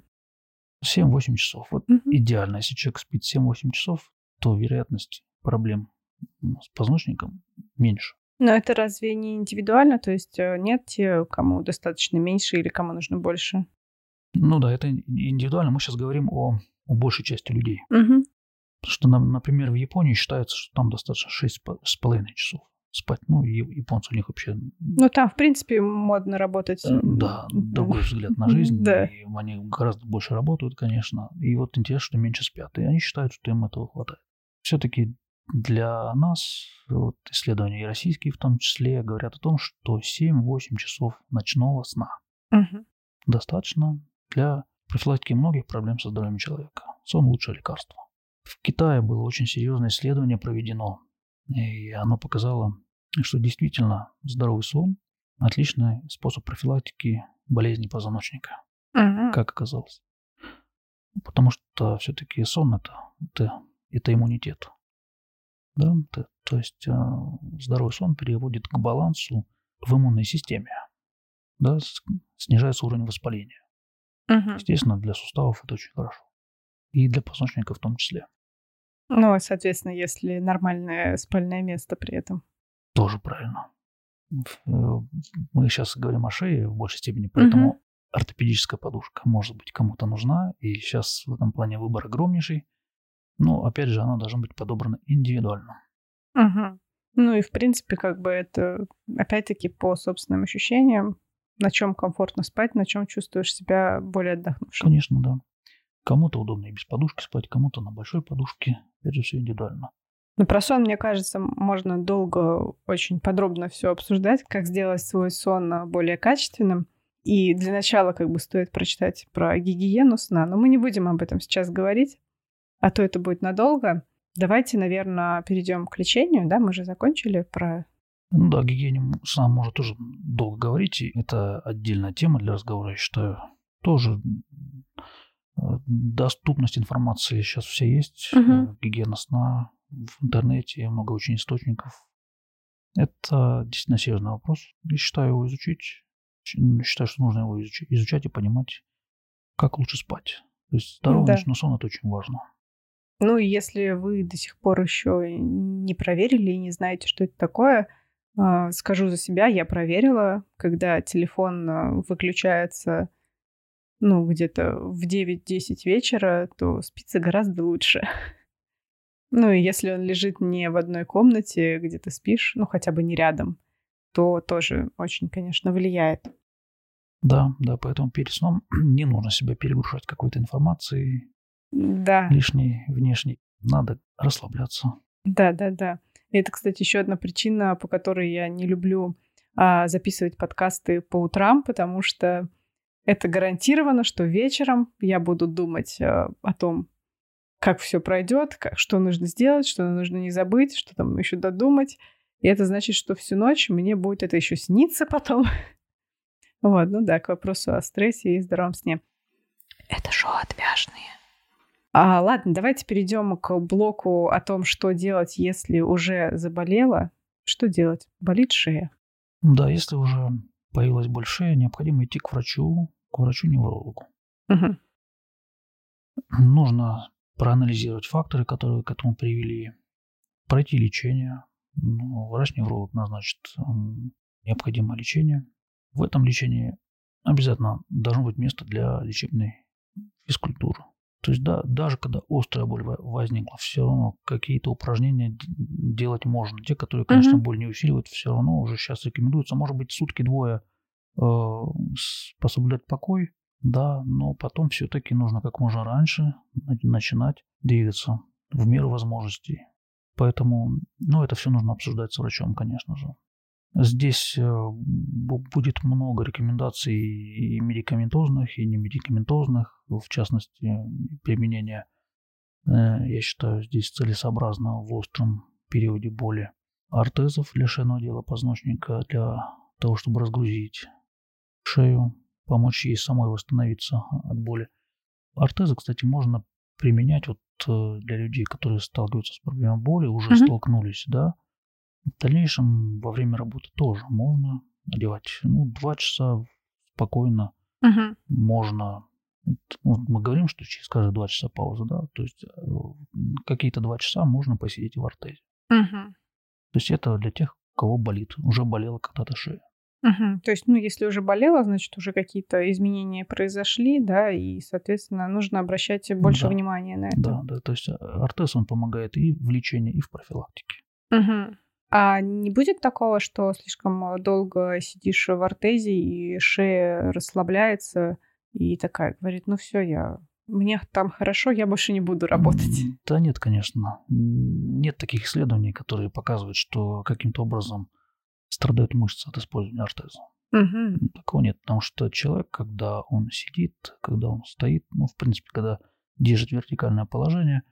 7-8 часов. Вот Мгм. идеально. Если человек спит 7-8 часов, то вероятность проблем с позвоночником меньше. Но это разве не индивидуально? То есть э, нет те, кому достаточно меньше или кому нужно больше? Ну да, это индивидуально. Мы сейчас говорим о, о большей части людей. Мгм. Потому что, например, в Японии считается, что там достаточно 6,5 часов спать. Ну, и японцы у них вообще Ну, там, в принципе, модно работать. Э, Да, другой взгляд на жизнь. Да. И они гораздо больше работают, конечно. И вот интересно, что меньше спят. И они считают, что им этого хватает. Все-таки для нас, вот исследования и российские в том числе, говорят о том, что 7-8 часов ночного сна Мгм. достаточно для профилактики многих проблем со здоровьем человека. Сон – лучшее лекарство. В Китае было очень серьезное исследование проведено, и оно показало, что действительно здоровый сон – отличный способ профилактики болезней позвоночника, Мгм. как оказалось. Потому что все-таки сон это, это, это иммунитет. Да? То, то есть э, здоровый сон переводит к балансу в иммунной системе. Да? Снижается уровень воспаления. Мгм. Естественно, для суставов это очень хорошо. и для позвоночника в том числе. Ну, соответственно, если нормальное спальное место при этом. Тоже правильно. Э, мы сейчас говорим о шее в большей степени, поэтому угу. ортопедическая подушка может быть кому-то нужна, и сейчас в этом плане выбор огромнейший. Но, опять же, она должна быть подобрана индивидуально. Угу. Ну и, в принципе, как бы это, опять-таки, по собственным ощущениям, на чем комфортно спать, на чем чувствуешь себя более отдохнувшим. Конечно, да. Кому-то удобно и без подушки спать, кому-то на большой подушке. Опять же, все индивидуально. Ну, про сон, мне кажется, можно долго, очень подробно все обсуждать, как сделать свой сон более качественным. И для начала как бы стоит прочитать про гигиену сна, но мы не будем об этом сейчас говорить, а то это будет надолго. Давайте, наверное, перейдем к лечению, да, мы же закончили про... Ну да, гигиене сна можно тоже долго говорить, и это отдельная тема для разговора, я считаю. Тоже э, доступность информации сейчас все есть, угу. гигиена сна, в интернете много очень источников. Это действительно серьезный вопрос. Я считаю его изучить. Считаю, что нужно его изучать, изучать и понимать, как лучше спать. То есть здоровый да. ночной сон – это очень важно. Ну, если вы до сих пор еще не проверили и не знаете, что это такое, а, скажу за себя, я проверила, когда телефон а, выключается ну, где-то в 9-10 вечера, то спится гораздо лучше. Ну и если он лежит не в одной комнате, где ты спишь, ну хотя бы не рядом, то тоже очень, конечно, влияет. Да, да, поэтому перед сном не нужно себя перегружать какой-то информацией. Да. Лишней, внешней. Надо расслабляться. Да, да, да. Это, кстати, еще одна причина, по которой я не люблю а, записывать подкасты по утрам, потому что это гарантировано, что вечером я буду думать а, о том, как все пройдет, как, что нужно сделать, что нужно не забыть, что там еще додумать. И это значит, что всю ночь мне будет это еще сниться потом. вот, ну да, к вопросу о стрессе и здоровом сне. Это шоу отвяжные. А, ладно, давайте перейдем к блоку о том, что делать, если уже заболела. Что делать? Болит шея? Да, если уже появилась боль шеи, необходимо идти к врачу, к врачу-неврологу. Угу. Нужно проанализировать факторы, которые к этому привели, пройти лечение. Ну, Врач-невролог назначит необходимое лечение. В этом лечении обязательно должно быть место для лечебной физкультуры. То есть да, даже когда острая боль возникла, все равно какие-то упражнения делать можно. Те, которые, конечно, боль не усиливают, все равно уже сейчас рекомендуются. Может быть, сутки-двое э, пособлять покой, да, но потом все-таки нужно как можно раньше начинать двигаться в меру возможностей. Поэтому, ну, это все нужно обсуждать с врачом, конечно же. Здесь э, будет много рекомендаций и медикаментозных, и немедикаментозных, в частности, применения, э, я считаю, здесь целесообразно в остром периоде боли ортезов для шейного дела позвоночника для того, чтобы разгрузить шею, помочь ей самой восстановиться от боли. Ортезы, кстати, можно применять вот э, для людей, которые сталкиваются с проблемой боли, уже uh-huh. столкнулись, да. В дальнейшем во время работы тоже можно надевать. Ну, два часа спокойно uh-huh. можно. Вот мы говорим, что через каждые два часа пауза, да. То есть э, какие-то два часа можно посидеть в ортезе. Uh-huh. То есть это для тех, у кого болит, уже болела когда-то шея. Угу. То есть, ну, если уже болела, значит, уже какие-то изменения произошли, да, и, соответственно, нужно обращать больше да. внимания на это. Да, да, то есть артез, он помогает и в лечении, и в профилактике. Угу. А не будет такого, что слишком долго сидишь в артезе, и шея расслабляется, и такая говорит, ну все, я мне там хорошо, я больше не буду работать. Да нет, конечно. Нет таких исследований, которые показывают, что каким-то образом страдают мышцы от использования ортеза. Угу. Такого нет, потому что человек, когда он сидит, когда он стоит, ну, в принципе, когда держит вертикальное положение,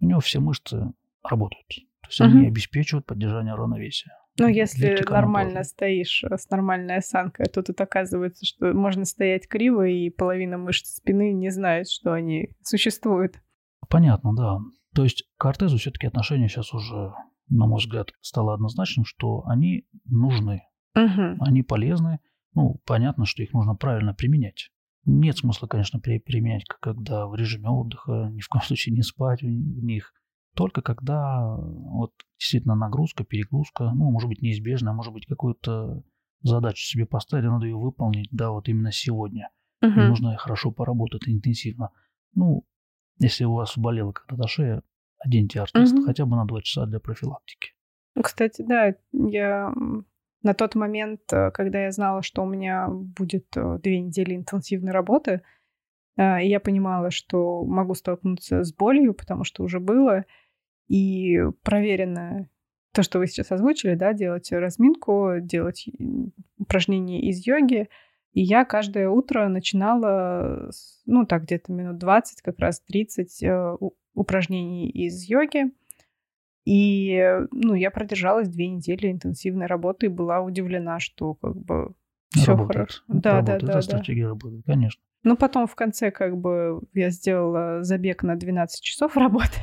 у него все мышцы работают. То есть угу. они обеспечивают поддержание равновесия. Ну, если нормально стоишь э, с нормальной осанкой, то тут оказывается, что можно стоять криво, и половина мышц спины не знает, что они существуют. Понятно, да. То есть к ортезу все-таки отношение сейчас уже на мой взгляд, стало однозначным, что они нужны, угу. они полезны. Ну, понятно, что их нужно правильно применять. Нет смысла, конечно, применять, когда в режиме отдыха, ни в коем случае не спать в них. Только когда вот действительно нагрузка, перегрузка, ну, может быть, неизбежная, может быть, какую-то задачу себе поставили, надо ее выполнить, да, вот именно сегодня. Угу. И нужно хорошо поработать интенсивно. Ну, если у вас болела когда-то шея, оденьте артист угу. хотя бы на 2 часа для профилактики. Кстати, да, я на тот момент, э, когда я знала, что у меня будет э, две недели интенсивной работы, э, я понимала, что могу столкнуться с болью, потому что уже было, и проверено то, что вы сейчас озвучили, да, делать разминку, делать упражнения из йоги. И я каждое утро начинала, ну так, где-то минут 20, как раз 30 упражнений из йоги. И, ну, я продержалась две недели интенсивной работы и была удивлена, что как бы все хорошо. Да, да, да. стратегия да. работает, конечно. Ну, потом в конце как бы я сделала забег на 12 часов работы.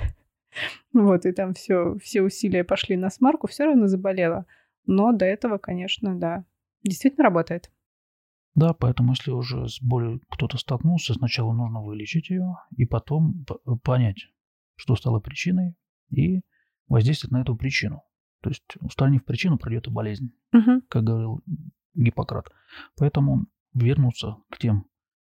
вот, и там все, все усилия пошли на смарку, все равно заболела. Но до этого, конечно, да, действительно работает. Да, поэтому если уже с болью кто-то столкнулся, сначала нужно вылечить ее и потом понять, что стало причиной, и воздействовать на эту причину. То есть, устранив причину, пройдет и болезнь, угу. как говорил Гиппократ. Поэтому вернуться к тем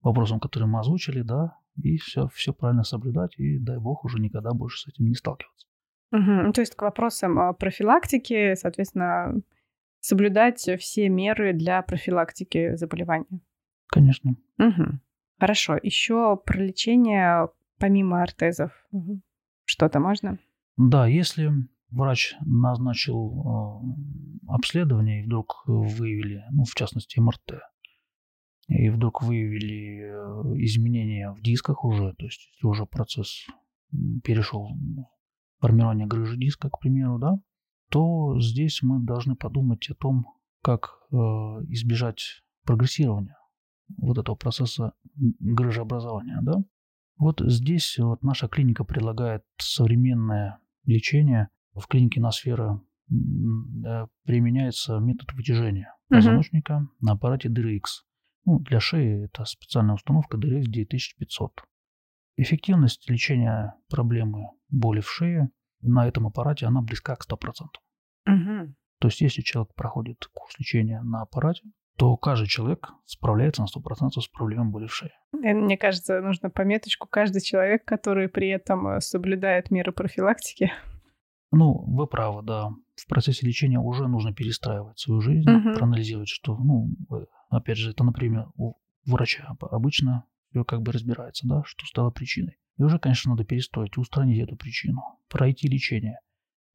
вопросам, которые мы озвучили, да, и все, все правильно соблюдать, и дай бог уже никогда больше с этим не сталкиваться. Угу. То есть к вопросам профилактики, соответственно, соблюдать все меры для профилактики заболевания. Конечно. Угу. Хорошо. Еще про лечение помимо ортезов. Угу. Что-то можно? Да, если врач назначил э, обследование и вдруг выявили, ну, в частности, МРТ, и вдруг выявили э, изменения в дисках уже, то есть уже процесс перешел формирование грыжи диска, к примеру, да, то здесь мы должны подумать о том, как э, избежать прогрессирования вот этого процесса грыжеобразования, да. Вот здесь вот наша клиника предлагает современное лечения в клинике Носфера применяется метод вытяжения позвоночника угу. на аппарате DRX. Ну, для шеи это специальная установка DRX 9500. Эффективность лечения проблемы боли в шее на этом аппарате она близка к 100%. Угу. То есть если человек проходит курс лечения на аппарате, то каждый человек справляется на 100% с проблемой боли в шее. Э, мне кажется, нужно пометочку каждый человек, который при этом э, соблюдает меры профилактики. Ну, вы правы, да. В процессе лечения уже нужно перестраивать свою жизнь, угу. проанализировать, что, ну, опять же, это, например, у врача обычно все как бы разбирается, да, что стало причиной. И уже, конечно, надо перестроить, устранить эту причину, пройти лечение –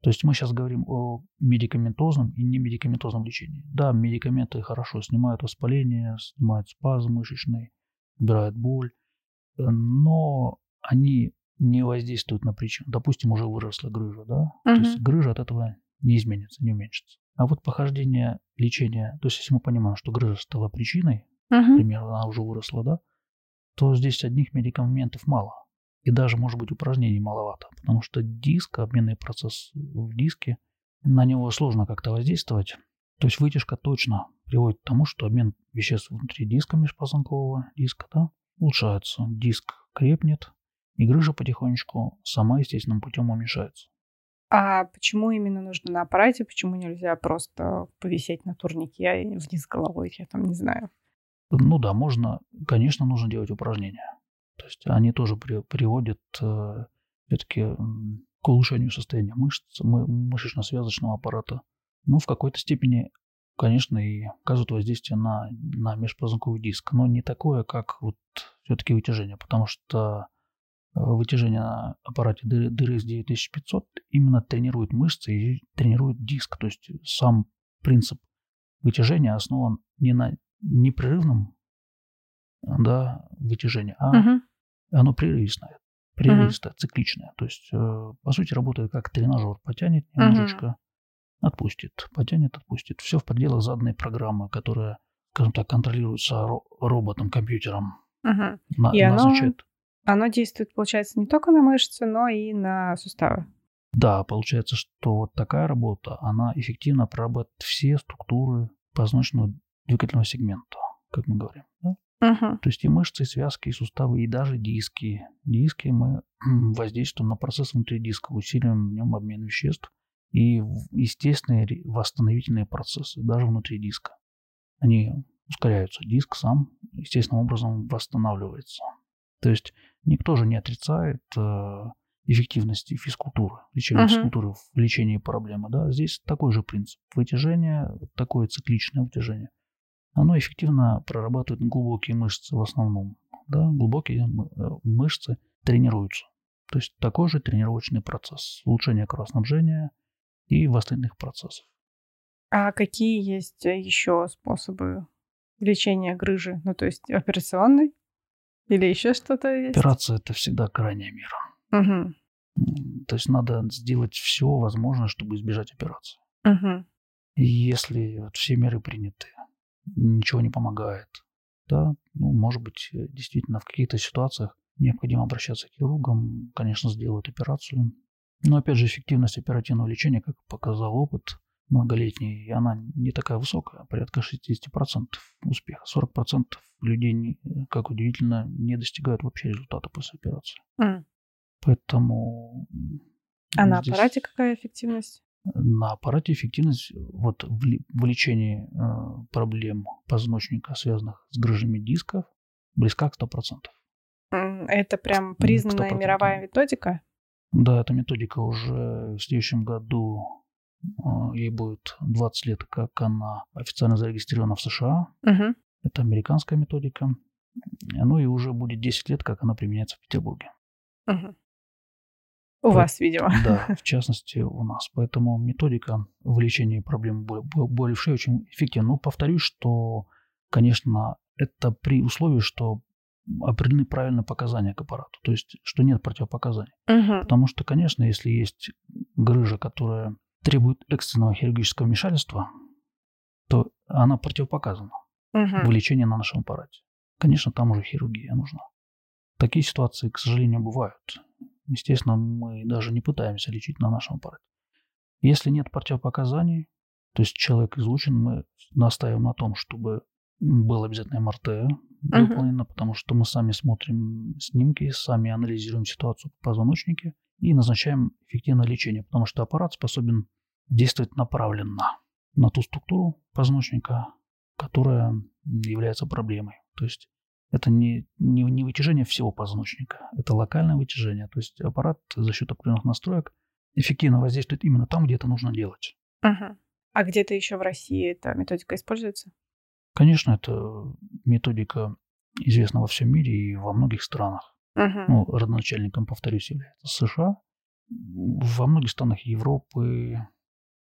то есть мы сейчас говорим о медикаментозном и немедикаментозном лечении. Да, медикаменты хорошо снимают воспаление, снимают спазм мышечный, убирают боль, но они не воздействуют на причину. Допустим, уже выросла грыжа, да? Угу. То есть грыжа от этого не изменится, не уменьшится. А вот похождение лечения, то есть если мы понимаем, что грыжа стала причиной, к примеру, она уже выросла, да, то здесь одних медикаментов мало. И даже, может быть, упражнений маловато, потому что диск, обменный процесс в диске, на него сложно как-то воздействовать. То есть вытяжка точно приводит к тому, что обмен веществ внутри диска межпозвонкового диска да, улучшается. Диск крепнет, и грыжа потихонечку сама естественным путем уменьшается. А почему именно нужно на аппарате? Почему нельзя просто повисеть на турнике вниз головой? Я там не знаю. Ну да, можно, конечно, нужно делать упражнения. То есть они тоже при, приводят э, все-таки к улучшению состояния мышц, мы, мышечно-связочного аппарата. Ну, в какой-то степени, конечно, и оказывают воздействие на, на межпозвонковый диск, но не такое, как вот все-таки вытяжение, потому что вытяжение на аппарате DRS 9500 именно тренирует мышцы и тренирует диск. То есть сам принцип вытяжения основан не на непрерывном да, вытяжение, а угу. оно прерывистое, прерывистое, угу. цикличное. То есть, э, по сути, работает как тренажер. Потянет немножечко, угу. отпустит, потянет, отпустит. Все в пределах заданной программы, которая, скажем так, контролируется роботом, компьютером. Угу. На, и оно, оно действует, получается, не только на мышцы, но и на суставы. Да, получается, что вот такая работа, она эффективно прорабатывает все структуры позвоночного двигательного сегмента, как мы говорим. Да? Угу. То есть и мышцы, и связки, и суставы, и даже диски. Диски мы воздействуем на процесс внутри диска, усиливаем в нем обмен веществ и естественные восстановительные процессы, даже внутри диска. Они ускоряются. Диск сам естественным образом восстанавливается. То есть никто же не отрицает э, эффективности физкультуры, лечения uh-huh. физкультуры в лечении проблемы. Да? Здесь такой же принцип. Вытяжение, такое цикличное вытяжение, оно эффективно прорабатывает глубокие мышцы в основном. Да? Глубокие э, мышцы тренируются. То есть такой же тренировочный процесс улучшения кровоснабжения и восстановительных процессов. А какие есть еще способы лечения грыжи? Ну, то есть операционный? Или еще что-то есть? Операция – это всегда крайняя мера. Угу. То есть надо сделать все возможное, чтобы избежать операции. Угу. И если вот все меры приняты, ничего не помогает, да, ну, может быть, э, действительно в каких-то ситуациях необходимо обращаться к хирургам, конечно, сделают операцию. Но, опять же, эффективность оперативного лечения, как показал опыт многолетний, она не такая высокая, порядка 60% успеха. 40% людей, как удивительно, не достигают вообще результата после операции. Mm. Поэтому... А на аппарате какая эффективность? На аппарате эффективность вот в, в лечении э, проблем позвоночника, связанных с грыжами дисков, близка к 100%. Это прям признанная 100%. мировая методика? Да, эта методика уже в следующем году, ей будет 20 лет, как она официально зарегистрирована в США. Угу. Это американская методика. Ну и уже будет 10 лет, как она применяется в Петербурге. Угу. У вас, видимо. Да, в частности, у нас. Поэтому методика в лечении проблем боли, боли в шее очень эффективна. Но повторюсь, что, конечно, это при условии, что определены правильные показания к аппарату, то есть, что нет противопоказаний. Угу. Потому что, конечно, если есть грыжа, которая требует экстренного хирургического вмешательства, то она противопоказана угу. в лечении на нашем аппарате. Конечно, там уже хирургия нужна. Такие ситуации, к сожалению, бывают. Естественно, мы даже не пытаемся лечить на нашем аппарате. Если нет противопоказаний, то есть человек излучен, мы настаиваем на том, чтобы было обязательно МРТ выполнено, uh-huh. потому что мы сами смотрим снимки, сами анализируем ситуацию в позвоночнике и назначаем эффективное лечение, потому что аппарат способен действовать направленно на ту структуру позвоночника, которая является проблемой. То есть это не, не, не вытяжение всего позвоночника, это локальное вытяжение. То есть аппарат за счет определенных настроек эффективно воздействует именно там, где это нужно делать. Угу. А где-то еще в России эта методика используется? Конечно, эта методика известна во всем мире и во многих странах. Угу. Ну, родоначальником, повторюсь, является США. Во многих странах Европы,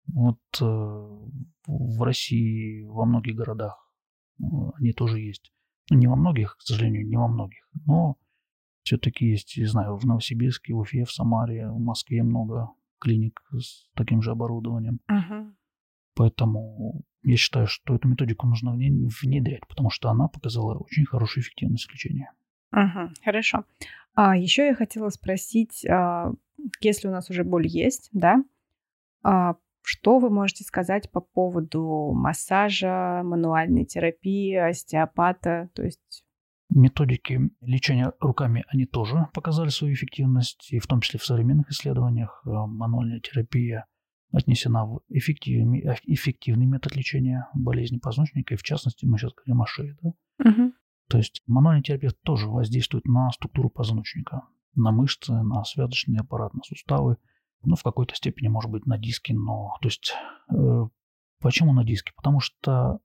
вот э, в России, во многих городах э, они тоже есть. Ну, не во многих, к сожалению, не во многих, но все-таки есть, не знаю, в Новосибирске, в Уфе, в Самаре, в Москве много клиник с таким же оборудованием. Uh-huh. Поэтому я считаю, что эту методику нужно внедрять, потому что она показала очень хорошую эффективность лечения. Угу, хорошо. А еще я хотела спросить, а, если у нас уже боль есть, да, а, что вы можете сказать по поводу массажа, мануальной терапии, остеопата? То есть Методики лечения руками, они тоже показали свою эффективность, и в том числе в современных исследованиях э, мануальная терапия отнесена в эффективный, эффективный метод лечения болезни позвоночника, и в частности мы сейчас говорим о шее. Да? Угу. То есть мануальный терапевт тоже воздействует на структуру позвоночника, на мышцы, на связочный аппарат, на суставы, ну, в какой-то степени, может быть, на диске, но... То есть, э, почему на диске? Потому что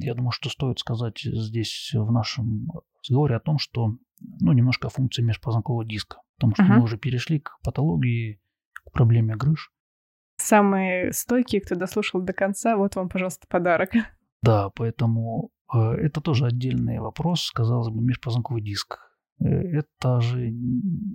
я думаю, что стоит сказать здесь в нашем разговоре о том, что, ну, немножко о функции межпозвонкового диска. Потому что uh-huh. мы уже перешли к патологии, к проблеме грыж. Самые стойкие, кто дослушал до конца, вот вам, пожалуйста, подарок. Да, поэтому это тоже отдельный вопрос, казалось бы, межпозвонковый диск. Э, это же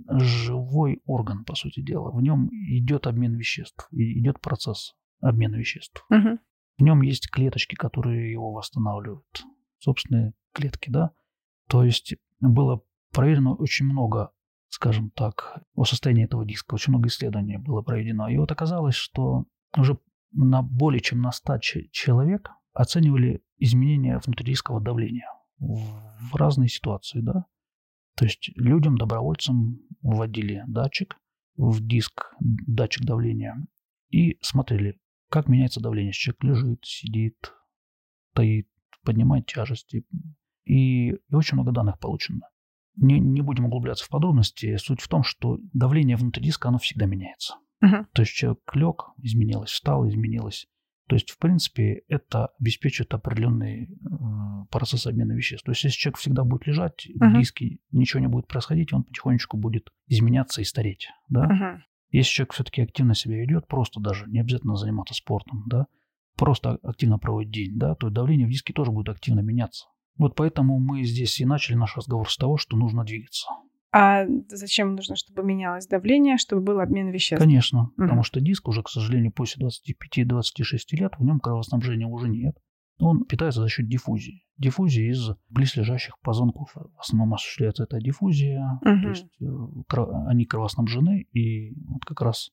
живой орган, по сути дела. В нем идет обмен веществ, идет процесс обмена веществ. Угу. В нем есть клеточки, которые его восстанавливают. Собственные клетки, да. То есть было проверено очень много, скажем так, о состоянии этого диска. Очень много исследований было проведено. И вот оказалось, что уже на более чем на 100 человек оценивали изменения внутридискового давления в разные ситуации, да. То есть людям, добровольцам вводили датчик в диск, датчик давления, и смотрели, как меняется давление. Человек лежит, сидит, стоит, поднимает тяжести. И, и очень много данных получено. Не, не будем углубляться в подробности. Суть в том, что давление внутри диска, оно всегда меняется. Мгм. То есть человек лег, изменилось, встал, изменилось. То есть, в принципе, это обеспечивает определенный э, процесс обмена веществ. То есть, если человек всегда будет лежать в диске, ничего не будет происходить, он потихонечку будет изменяться и стареть. Да? Мгм. Если человек все-таки активно себя ведет, просто даже не обязательно заниматься спортом, да, просто активно проводит день, да, то давление в диске тоже будет активно меняться. Вот поэтому мы здесь и начали наш разговор с того, что нужно двигаться. А зачем нужно, чтобы менялось давление, чтобы был обмен веществ? Конечно, Мгм. потому что диск уже, к сожалению, после 25-26 лет в нем кровоснабжения уже нет. Он питается за счет диффузии. Диффузия из близлежащих позвонков. В основном осуществляется эта диффузия. Мгм. То есть э, кро- они кровоснабжены, и вот как раз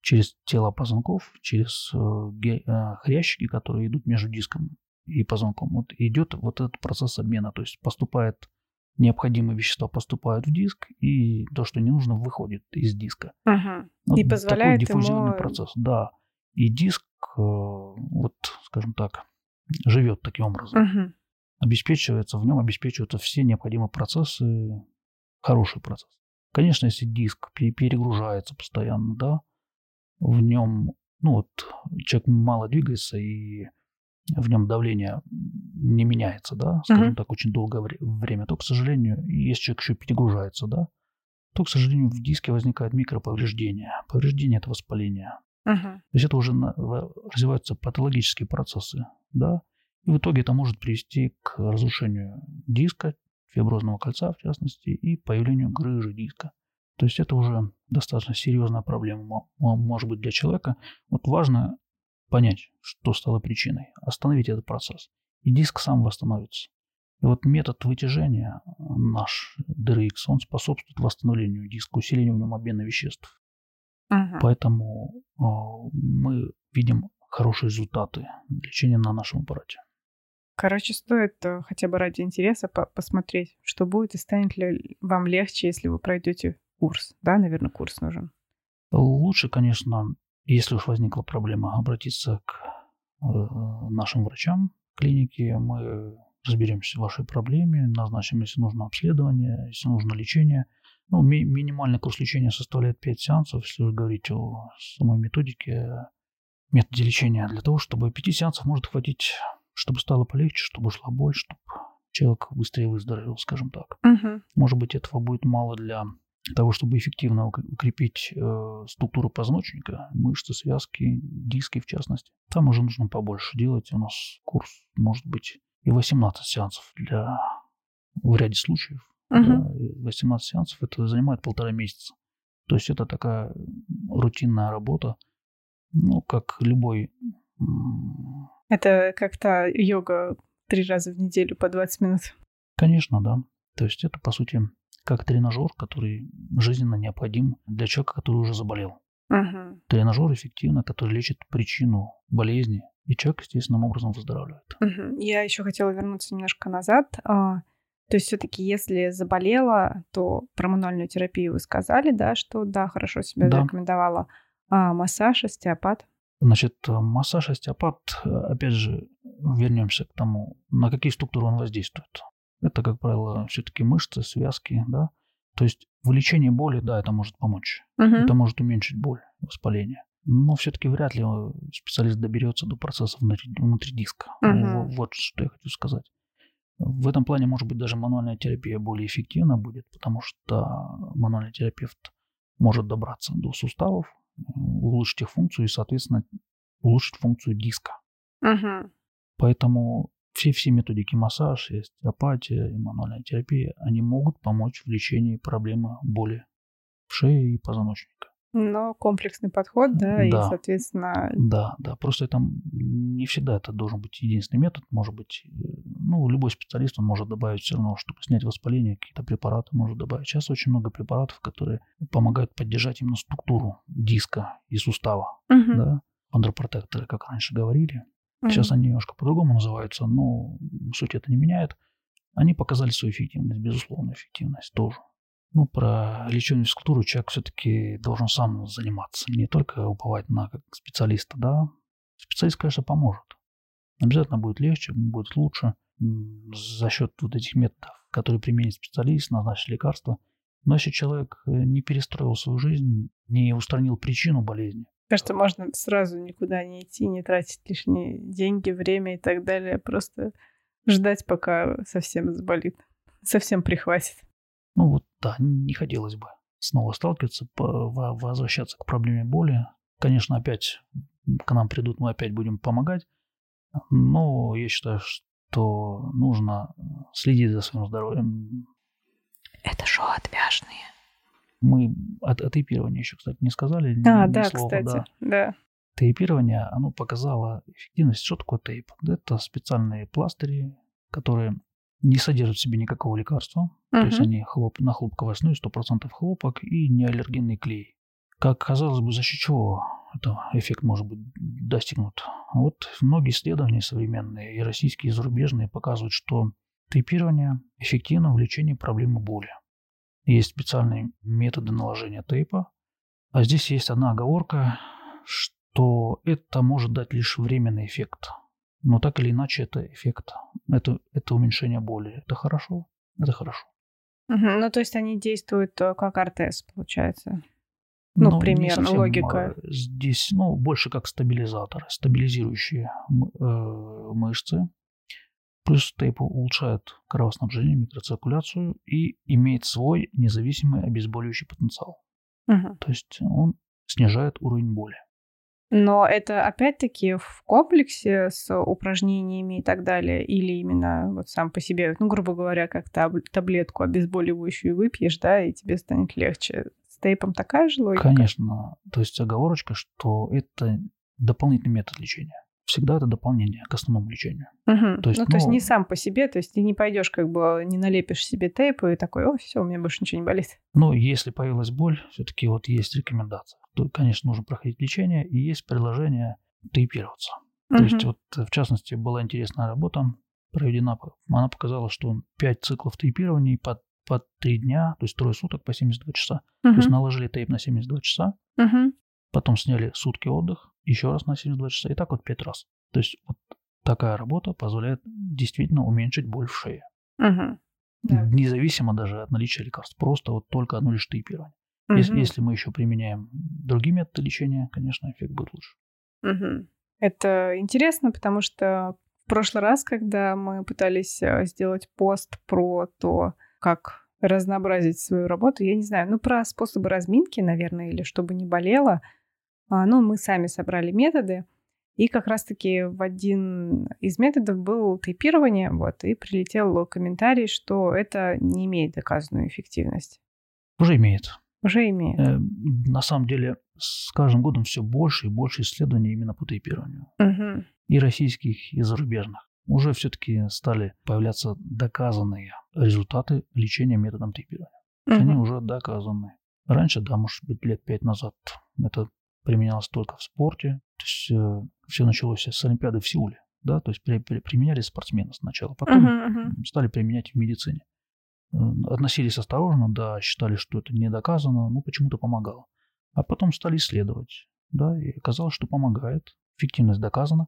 через тело позвонков, через э, ге- э, хрящики, которые идут между диском и позвонком, вот идет вот этот процесс обмена. То есть поступает необходимые вещества поступают в диск, и то, что не нужно, выходит из диска. Мгм. Вот И позволяет такой диффузионный ему- процесс, да. И диск, э, вот, скажем так, живет таким образом. Мгм. Обеспечивается, в нем обеспечиваются все необходимые процессы, хороший процесс. Конечно, если диск пе- перегружается постоянно, да, в нем, ну вот, человек мало двигается, и в нем давление не меняется, да, скажем Мгм. так, очень долгое вре- время, то, к сожалению, если человек еще перегружается, да, то, к сожалению, в диске возникает микроповреждение. Повреждение – это воспаление. Мгм. То есть это уже на- развиваются патологические процессы, да, и в итоге это может привести к разрушению диска, фиброзного кольца в частности, и появлению грыжи диска. То есть это уже достаточно серьезная проблема мо- мо- может быть для человека. Вот важно понять, что стало причиной, остановить этот процесс, и диск сам восстановится. И вот метод вытяжения наш DRX, он способствует восстановлению диска, усилению в нем обмена веществ. Мгм. Поэтому э, мы видим хорошие результаты лечения на нашем аппарате. Короче, стоит э, хотя бы ради интереса по- посмотреть, что будет и станет ли вам легче, если вы пройдете курс. Да, наверное, курс нужен. Лучше, конечно, если уж возникла проблема, обратиться к э, нашим врачам клиники. Мы разберемся в вашей проблеме, назначим, если нужно обследование, если нужно лечение. Ну, ми- минимальный курс лечения составляет 5 сеансов, если уже говорить о самой методике, методе лечения. Для того, чтобы 5 сеансов может хватить, чтобы стало полегче, чтобы ушла боль, чтобы человек быстрее выздоровел, скажем так. Мгм. Может быть, этого будет мало для того, чтобы эффективно укр- укрепить э, структуру позвоночника, мышцы, связки, диски в частности. Там уже нужно побольше делать. У нас курс может быть и 18 сеансов для в ряде случаев. И 18 сеансов это занимает полтора месяца. То есть это такая рутинная работа, ну, как любой Это как-то йога три раза в неделю по 20 минут. Конечно, да. То есть это, по сути, как тренажер, который жизненно необходим для человека, который уже заболел. Мгм. Тренажер эффективно, который лечит причину болезни, и человек естественным образом выздоравливает. Мгм. Я еще хотела вернуться немножко назад. А, То есть все-таки, если заболела, то про мануальную терапию вы сказали, да, что да, хорошо себя Да. зарекомендовала. А массаж, остеопат. Значит, э, массаж, остеопат, э, опять же, вернемся к тому, на какие структуры он воздействует. Это, как правило, все-таки мышцы, связки, да. То есть в лечении боли, да, это может помочь. Мгм. Это может уменьшить боль, воспаление. Но все-таки вряд ли э, специалист доберется до процесса внутри, внутри диска. В- Вот что я хочу сказать. В этом плане, может быть, даже мануальная терапия более эффективна будет, потому что мануальный терапевт может добраться до суставов, улучшить их функцию и, соответственно, улучшить функцию диска. Мгм. Поэтому все, все методики массаж, и остеопатия, и мануальная терапия, они могут помочь в лечении проблемы боли в шее и позвоночника. Но комплексный подход, да, и, Да. соответственно, Да, да, просто это не всегда это должен быть единственный метод. Может быть, э, ну, любой специалист, он может добавить все равно, чтобы снять воспаление, какие-то препараты может добавить. Сейчас очень много препаратов, которые помогают поддержать именно структуру диска и сустава, Мгм. да, хондропротекторы, как раньше говорили. Сейчас они немножко по-другому называются, но суть это не меняет. они показали свою эффективность, безусловно, эффективность тоже. Ну, про лечебную физкультуру человек все-таки должен сам заниматься, не только уповать на как специалиста, да. Специалист, конечно, поможет. Обязательно будет легче, будет лучше за счет вот этих методов, которые применит специалист, назначит лекарства. Но если человек э, не перестроил свою жизнь, не устранил причину болезни, Кажется, можно сразу никуда не идти, не тратить лишние деньги, время и так далее. Просто ждать, пока совсем заболит, совсем прихватит. Ну вот да, не хотелось бы снова сталкиваться, возвращаться к проблеме боли. Конечно, опять к нам придут, мы опять будем помогать. Но я считаю, что нужно следить за своим здоровьем. Это шоу отвяжные. Мы от, о тейпировании еще, кстати, не сказали. А, ни да, слова, кстати, да. да. Тейпирование, оно показало эффективность. Что такое тейп? Это специальные пластыри, которые не содержат в себе никакого лекарства. То есть они хлоп, на хлопковой основе 100% хлопок и неаллергенный клей. Как казалось бы, за счет чего это эффект может быть достигнут? Вот многие исследования современные, и российские, и зарубежные, показывают, что тейпирование эффективно в лечении проблемы боли. Есть специальные методы наложения тейпа, а здесь есть одна оговорка, что это может дать лишь временный эффект. Но так или иначе это эффект, это, это уменьшение боли. Это хорошо? Это хорошо. Мгм. Ну, то есть они действуют э, как артез, получается. Ну, не примерно, совсем, логика. а, Здесь, ну, больше как стабилизатор, стабилизирующие э, мышцы. Плюс тейп улучшает кровоснабжение, микроциркуляцию и имеет свой независимый обезболивающий потенциал. Мгм. То есть он снижает уровень боли. Но это опять-таки в комплексе с упражнениями и так далее, или именно вот сам по себе, ну, грубо говоря, как таб- таблетку обезболивающую выпьешь, да, и тебе станет легче. С тейпом такая же логика? Конечно. То есть оговорочка, что это дополнительный метод лечения. Всегда это дополнение к основному лечению. Мгм. То есть, ну, то есть ну- не сам по себе, то есть ты не пойдешь как бы, не налепишь себе тейп и такой, о, все, у меня больше ничего не болит. Но если появилась боль, все-таки вот есть рекомендация. То, конечно, нужно проходить лечение, и есть предложение тейпироваться. То есть вот в частности была интересная работа проведена. Она показала, что 5 циклов тейпирования по, по 3 дня, то есть трое суток по 72 часа. То есть наложили тейп на 72 часа, потом сняли сутки отдых, еще раз на 72 часа, и так вот 5 раз. То есть вот такая работа позволяет действительно уменьшить боль в шее. Да. Независимо даже от наличия лекарств. Просто вот только одно лишь тейпирование. Если, если мы еще применяем другие методы лечения, конечно, эффект будет лучше. Мгм. Это интересно, потому что в прошлый раз, когда мы пытались э, сделать пост про то, как разнообразить свою работу, я не знаю, ну, про способы разминки, наверное, или чтобы не болело, ну, мы сами собрали методы, и как раз-таки в один из методов был тейпирование, вот, и прилетел комментарий, что это не имеет доказанную эффективность. Уже имеет. Уже имеет. Э, На самом деле, с каждым годом все больше и больше исследований именно по тейпированию. Мгм. И российских, и зарубежных. Уже все-таки стали появляться доказанные результаты лечения методом тейпирования. Они Мгм. уже доказаны. Раньше, да, может быть, лет пять назад это применялось только в спорте. То есть все началось с Олимпиады в Сеуле. Да, то есть при- при- применяли спортсмены сначала, потом мгм. стали применять в медицине. Э, Относились осторожно, да, считали, что это не доказано, но почему-то помогало. А потом стали исследовать, да, и оказалось, что помогает, эффективность доказана.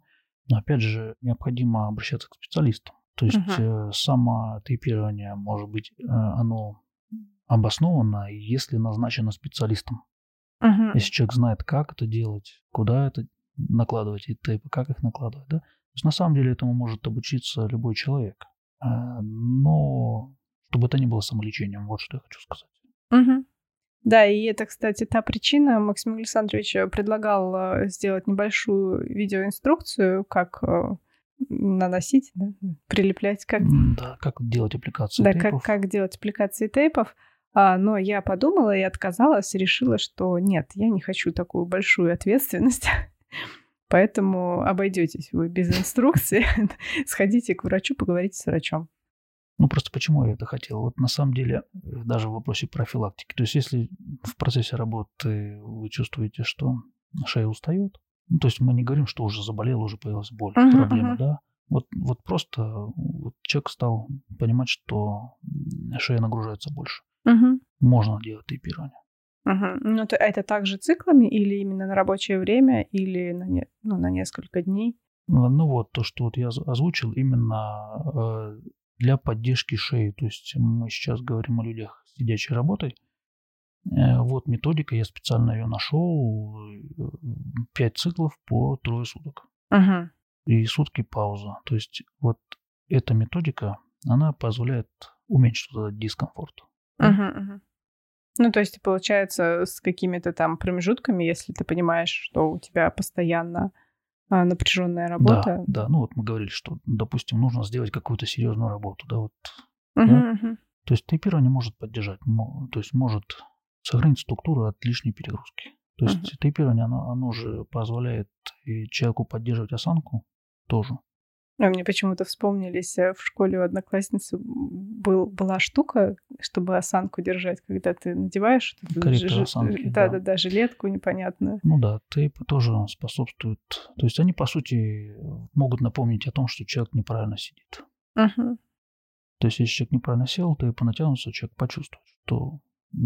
Но опять же, необходимо обращаться к специалистам. То есть Мгм. э, само тейпирование, может быть, э, оно обосновано, если назначено специалистом. Мгм. Если человек знает, как это делать, куда это накладывать эти тейпы, как их накладывать, да. То есть на самом деле этому может обучиться любой человек. А, Но чтобы это не было самолечением, вот что я хочу сказать. Мгм. Да, и это, кстати, та причина, Максим Александрович э, предлагал э, сделать небольшую видеоинструкцию, как э, наносить, да, прилеплять, как, Да, как делать аппликации да, как, тейпов. как делать аппликации тейпов. А, но я подумала и отказалась, решила, что нет, я не хочу такую большую ответственность. Поэтому обойдетесь вы без инструкции. Сходите к врачу, поговорите с врачом. Ну, просто почему я это хотел? Вот на самом деле, э, даже в вопросе профилактики. То есть, если в процессе работы вы чувствуете, что шея устает, ну, то есть мы не говорим, что уже заболела, уже появилась боль, Мгм, проблема, мгм. да? Вот, вот просто вот человек стал понимать, что шея нагружается больше. Угу. Можно делать тейпирование. Угу. Ну, то это также циклами или именно на рабочее время, или на, не, ну, на несколько дней? А, ну вот, то, что вот я озвучил, именно э, для поддержки шеи. То есть мы сейчас говорим о людях с сидячей работой. Э, вот методика, я специально ее нашел. Пять циклов по трое суток. Угу. И сутки пауза. То есть вот эта методика, она позволяет уменьшить этот дискомфорт. Угу, угу. Ну, то есть, получается, с какими-то там промежутками, если ты понимаешь, что у тебя постоянно а, напряженная работа. Да, да. Ну, вот мы говорили, что, допустим, нужно сделать какую-то серьезную работу, да, вот. Угу, да? угу. То есть тейпирование может поддержать, то есть может сохранить структуру от лишней перегрузки. То есть uh тейпирование, оно, оно же позволяет и человеку поддерживать осанку тоже. А мне почему-то вспомнились э, в школе у одноклассницы был, была штука, чтобы осанку держать, когда ты надеваешь ж, осанки, да, да, да, жилетку непонятную. Ну да, тейп тоже способствует. То есть они, по сути, могут напомнить о том, что человек неправильно сидит. Угу. То есть, если человек неправильно сел, то и по натянуться человек почувствует, что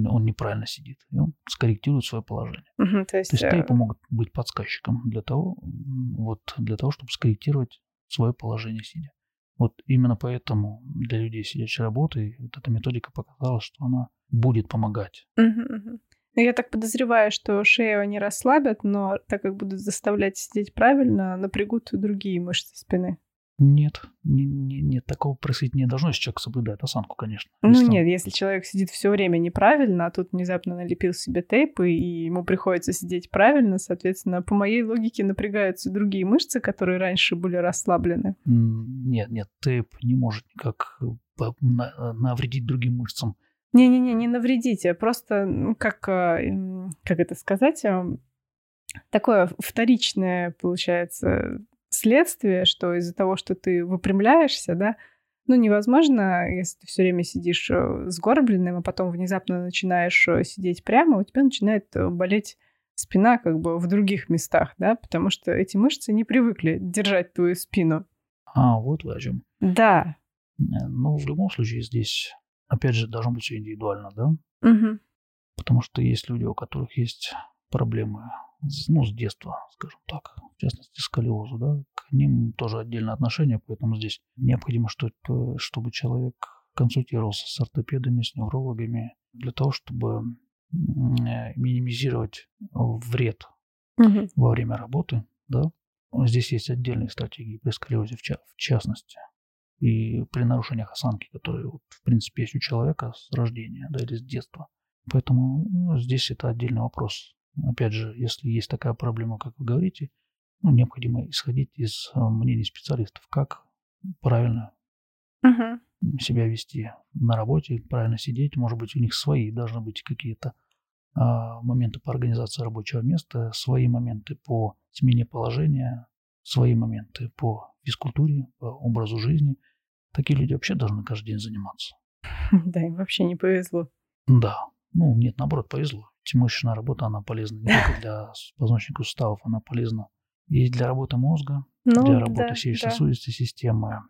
он неправильно сидит, и он скорректирует свое положение. Угу, то есть, то есть тейпы могут быть подсказчиком для того, вот, для того, чтобы скорректировать свое положение сидя. Вот именно поэтому для людей сидячей работы вот эта методика показала, что она будет помогать. Угу. Я так подозреваю, что шею они расслабят, но так как будут заставлять сидеть правильно, напрягут другие мышцы спины. Нет, не, не, нет, такого происходить не должно, если человек соблюдает осанку, конечно. Ну если нет, он... если человек сидит все время неправильно, а тут внезапно налепил себе тейпы, и ему приходится сидеть правильно, соответственно, по моей логике напрягаются другие мышцы, которые раньше были расслаблены. Нет, нет, тейп не может никак э, навредить другим мышцам. Не-не-не, не навредите, просто как, э, как это сказать, э, такое вторичное, получается, следствие, что из-за того, что ты выпрямляешься, да, ну, невозможно, если ты все время сидишь э, сгорбленным, а потом внезапно начинаешь э, сидеть прямо, у тебя начинает э, болеть спина как бы в других местах, да, потому что эти мышцы не привыкли держать твою спину. А, вот вы о чем. Да. Ну, в любом случае здесь, опять же, должно быть все индивидуально, да? Угу. Потому что есть люди, у которых есть проблемы ну, с детства, скажем так, в частности, сколиозу, да, к ним тоже отдельное отношение, поэтому здесь необходимо, что, чтобы человек консультировался с ортопедами, с неврологами, для того, чтобы минимизировать вред угу. во время работы, да. Здесь есть отдельные стратегии при сколиозе в, ча- в частности и при нарушениях осанки, которые, вот, в принципе, есть у человека с рождения, да, или с детства. Поэтому ну, здесь это отдельный вопрос Опять же, если есть такая проблема, как вы говорите, ну, необходимо исходить из э, мнений специалистов, как правильно uh себя вести на работе, правильно сидеть. Может быть, у них свои должны быть какие-то а, моменты по организации рабочего места, свои моменты по смене положения, свои моменты по физкультуре, по образу жизни. Такие люди вообще должны каждый день заниматься. Да, им вообще не повезло. Да. Ну, нет, наоборот, повезло мышечная работа, она полезна не только для позвоночника суставов, она полезна и для работы мозга, ну, для работы да, сердечно-сосудистой да. системы.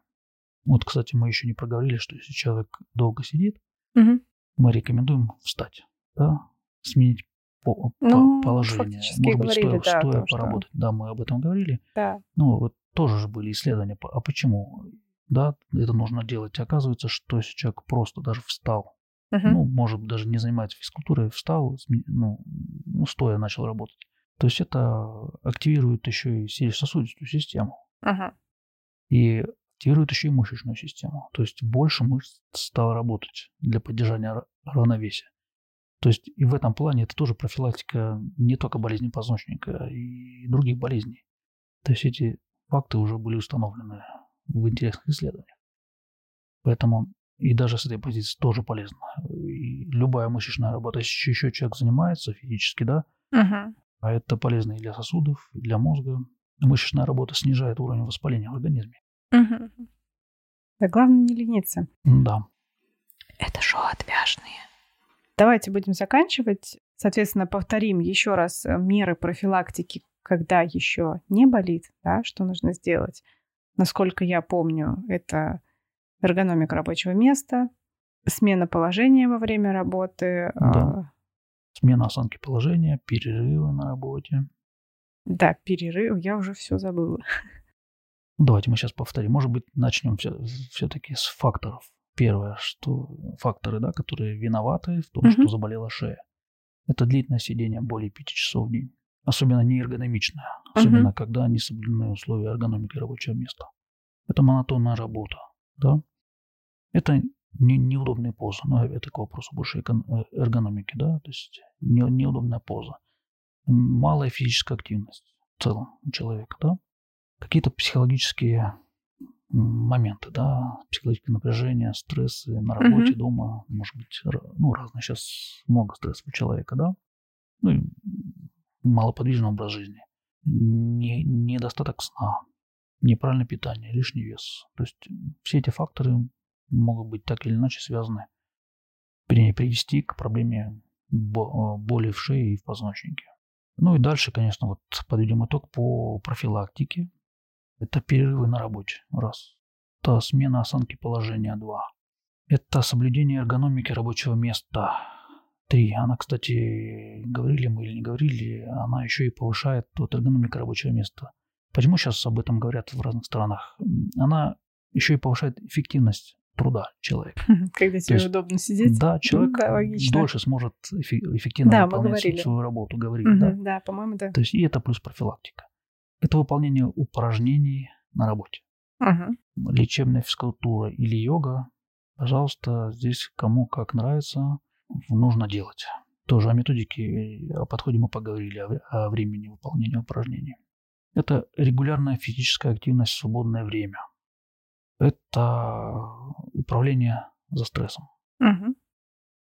Вот, кстати, мы еще не проговорили, что если человек долго сидит, угу. мы рекомендуем встать, да, сменить по, ну, положение. Может быть, говорили, стоя, да, стоя то, поработать. Что... Да, мы об этом говорили. Да. Ну, вот тоже же были исследования. А почему? Да, это нужно делать. Оказывается, что если человек просто даже встал Uh-huh. Ну, может, даже не занимается физкультурой, встал, ну, ну, стоя начал работать. То есть это активирует еще и сердечно-сосудистую систему. Uh-huh. И активирует еще и мышечную систему. То есть больше мышц стало работать для поддержания равновесия. То есть и в этом плане это тоже профилактика не только болезни позвоночника и других болезней. То есть эти факты уже были установлены в интересных исследованиях. Поэтому и даже с этой позиции тоже полезно. И любая мышечная работа, если еще человек занимается физически, да, uh а это полезно и для сосудов, и для мозга. Мышечная работа снижает уровень воспаления в организме. uh Да главное не лениться. Да. Это шоу отвяжные. Давайте будем заканчивать. Соответственно, повторим еще раз меры профилактики, когда еще не болит, да, что нужно сделать. Насколько я помню, это эргономика рабочего места, смена положения во время работы. Да. а, Смена осанки положения, перерывы на работе. Да, перерыв, я уже все забыла. Давайте мы сейчас повторим. Может быть, начнем все-таки с факторов. Первое, что факторы, да, которые виноваты в том, что заболела шея. Это длительное сидение более 5 часов в день. Особенно неэргономичное. Особенно, когда не соблюдены условия эргономики рабочего места. Это монотонная работа. Да? Это не, неудобные позы. Но это к вопросу больше э, эргономики. Да? То есть не- неудобная поза. Малая физическая активность в целом у человека. Да? Какие-то психологические моменты, да, психологические напряжения, стрессы на работе, Мгм. дома, может быть, ну, разные сейчас много стрессов у человека, да, ну, и малоподвижный образ жизни, не, недостаток сна, неправильное питание, лишний вес. То есть м, все эти факторы могут быть так или иначе связаны, при- привести к проблеме э, боли в шее и в позвоночнике. Ну и дальше, конечно, вот подведем итог по профилактике. Это перерывы на работе. Раз. Это смена осанки положения. Два. Это соблюдение эргономики рабочего места. Три. Она, кстати, говорили мы или не говорили, она еще и повышает вот, эргономику рабочего места. Почему сейчас об этом говорят в разных странах? Она еще и повышает эффективность труда человека. Когда тебе есть, удобно сидеть. Да, человек да, логично. дольше сможет эффе- эффективно Да, выполнять свою работу, говорили, Мгм, да? Да, по-моему, да. То есть и это плюс профилактика. Это выполнение упражнений на работе. Мгм. Лечебная физкультура или йога, пожалуйста, здесь кому как нравится, нужно делать. Тоже о методике, о подходе мы поговорили, о времени выполнения упражнений. Это регулярная физическая активность в свободное время. Это управление за стрессом. Мгм.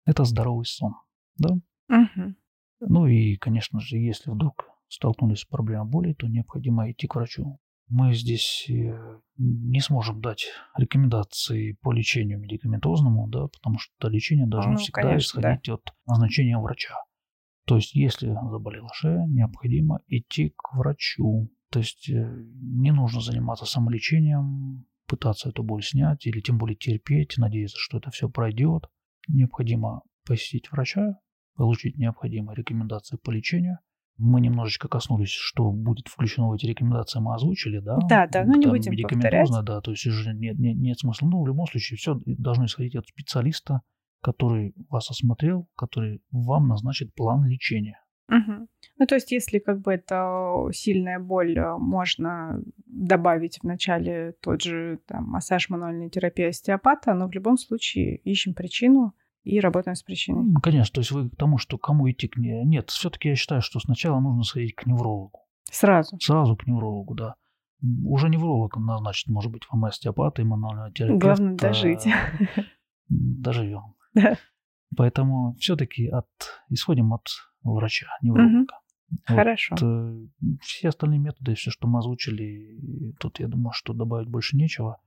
Это здоровый сон. Да? Мгм. Ну и, конечно же, если вдруг столкнулись с проблемой боли, то необходимо идти к врачу. Мы здесь э, не сможем дать рекомендации по лечению медикаментозному, да, потому что лечение должно Ну, всегда конечно, да. исходить от назначения врача. То есть, если заболела шея, необходимо идти к врачу. То есть, э, не нужно заниматься самолечением, пытаться эту боль снять или тем более терпеть, надеяться, что это все пройдет. Необходимо посетить врача, получить необходимые рекомендации по лечению. Мы немножечко коснулись, что будет включено в эти рекомендации, мы озвучили, да? Да, да, ну не Там будем медикаментозно, да, то есть уже нет, нет, нет смысла. Ну, в любом случае, все должно исходить от специалиста, который вас осмотрел, который вам назначит план лечения. Мгм. Ну, то есть, если как бы это сильная боль, э, можно добавить в начале тот же там, массаж, мануальная терапия остеопата, но в любом случае ищем причину и работаем с причиной. Ну, Конечно, то есть вы к тому, что кому идти к ней. Нет, все-таки я считаю, что сначала нужно сходить к неврологу. Сразу. Сразу к неврологу, да. Уже невролог назначит, может быть, вам остеопат и мануального терапевта. Главное дожить. Доживем. Да. Поэтому все-таки от, исходим от врача, невролога. Вот, Хорошо. э, все остальные методы, все, что мы озвучили, тут я думаю, что добавить больше нечего.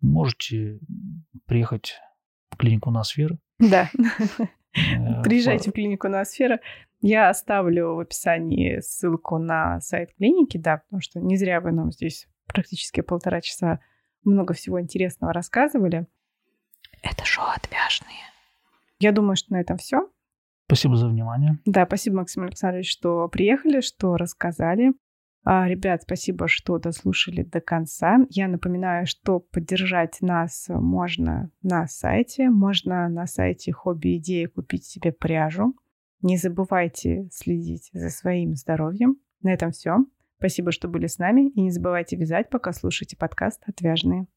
Можете приехать в клинику Ноосферы. Да. Э, Приезжайте в клинику Ноосфера. Я оставлю в описании ссылку на сайт клиники, да, потому что не зря вы нам здесь практически полтора часа много всего интересного рассказывали. Это шоу «Отвяжные». Я думаю, что на этом все. Спасибо за внимание. Да, спасибо, Максим Александрович, что приехали, что рассказали. А, ребят, спасибо, что дослушали до конца. Я напоминаю, что поддержать нас можно на сайте. Можно на сайте Хобби Идеи купить себе пряжу. Не забывайте следить за своим здоровьем. На этом все. Спасибо, что были с нами. И не забывайте вязать, пока слушаете подкаст «Отвяжные».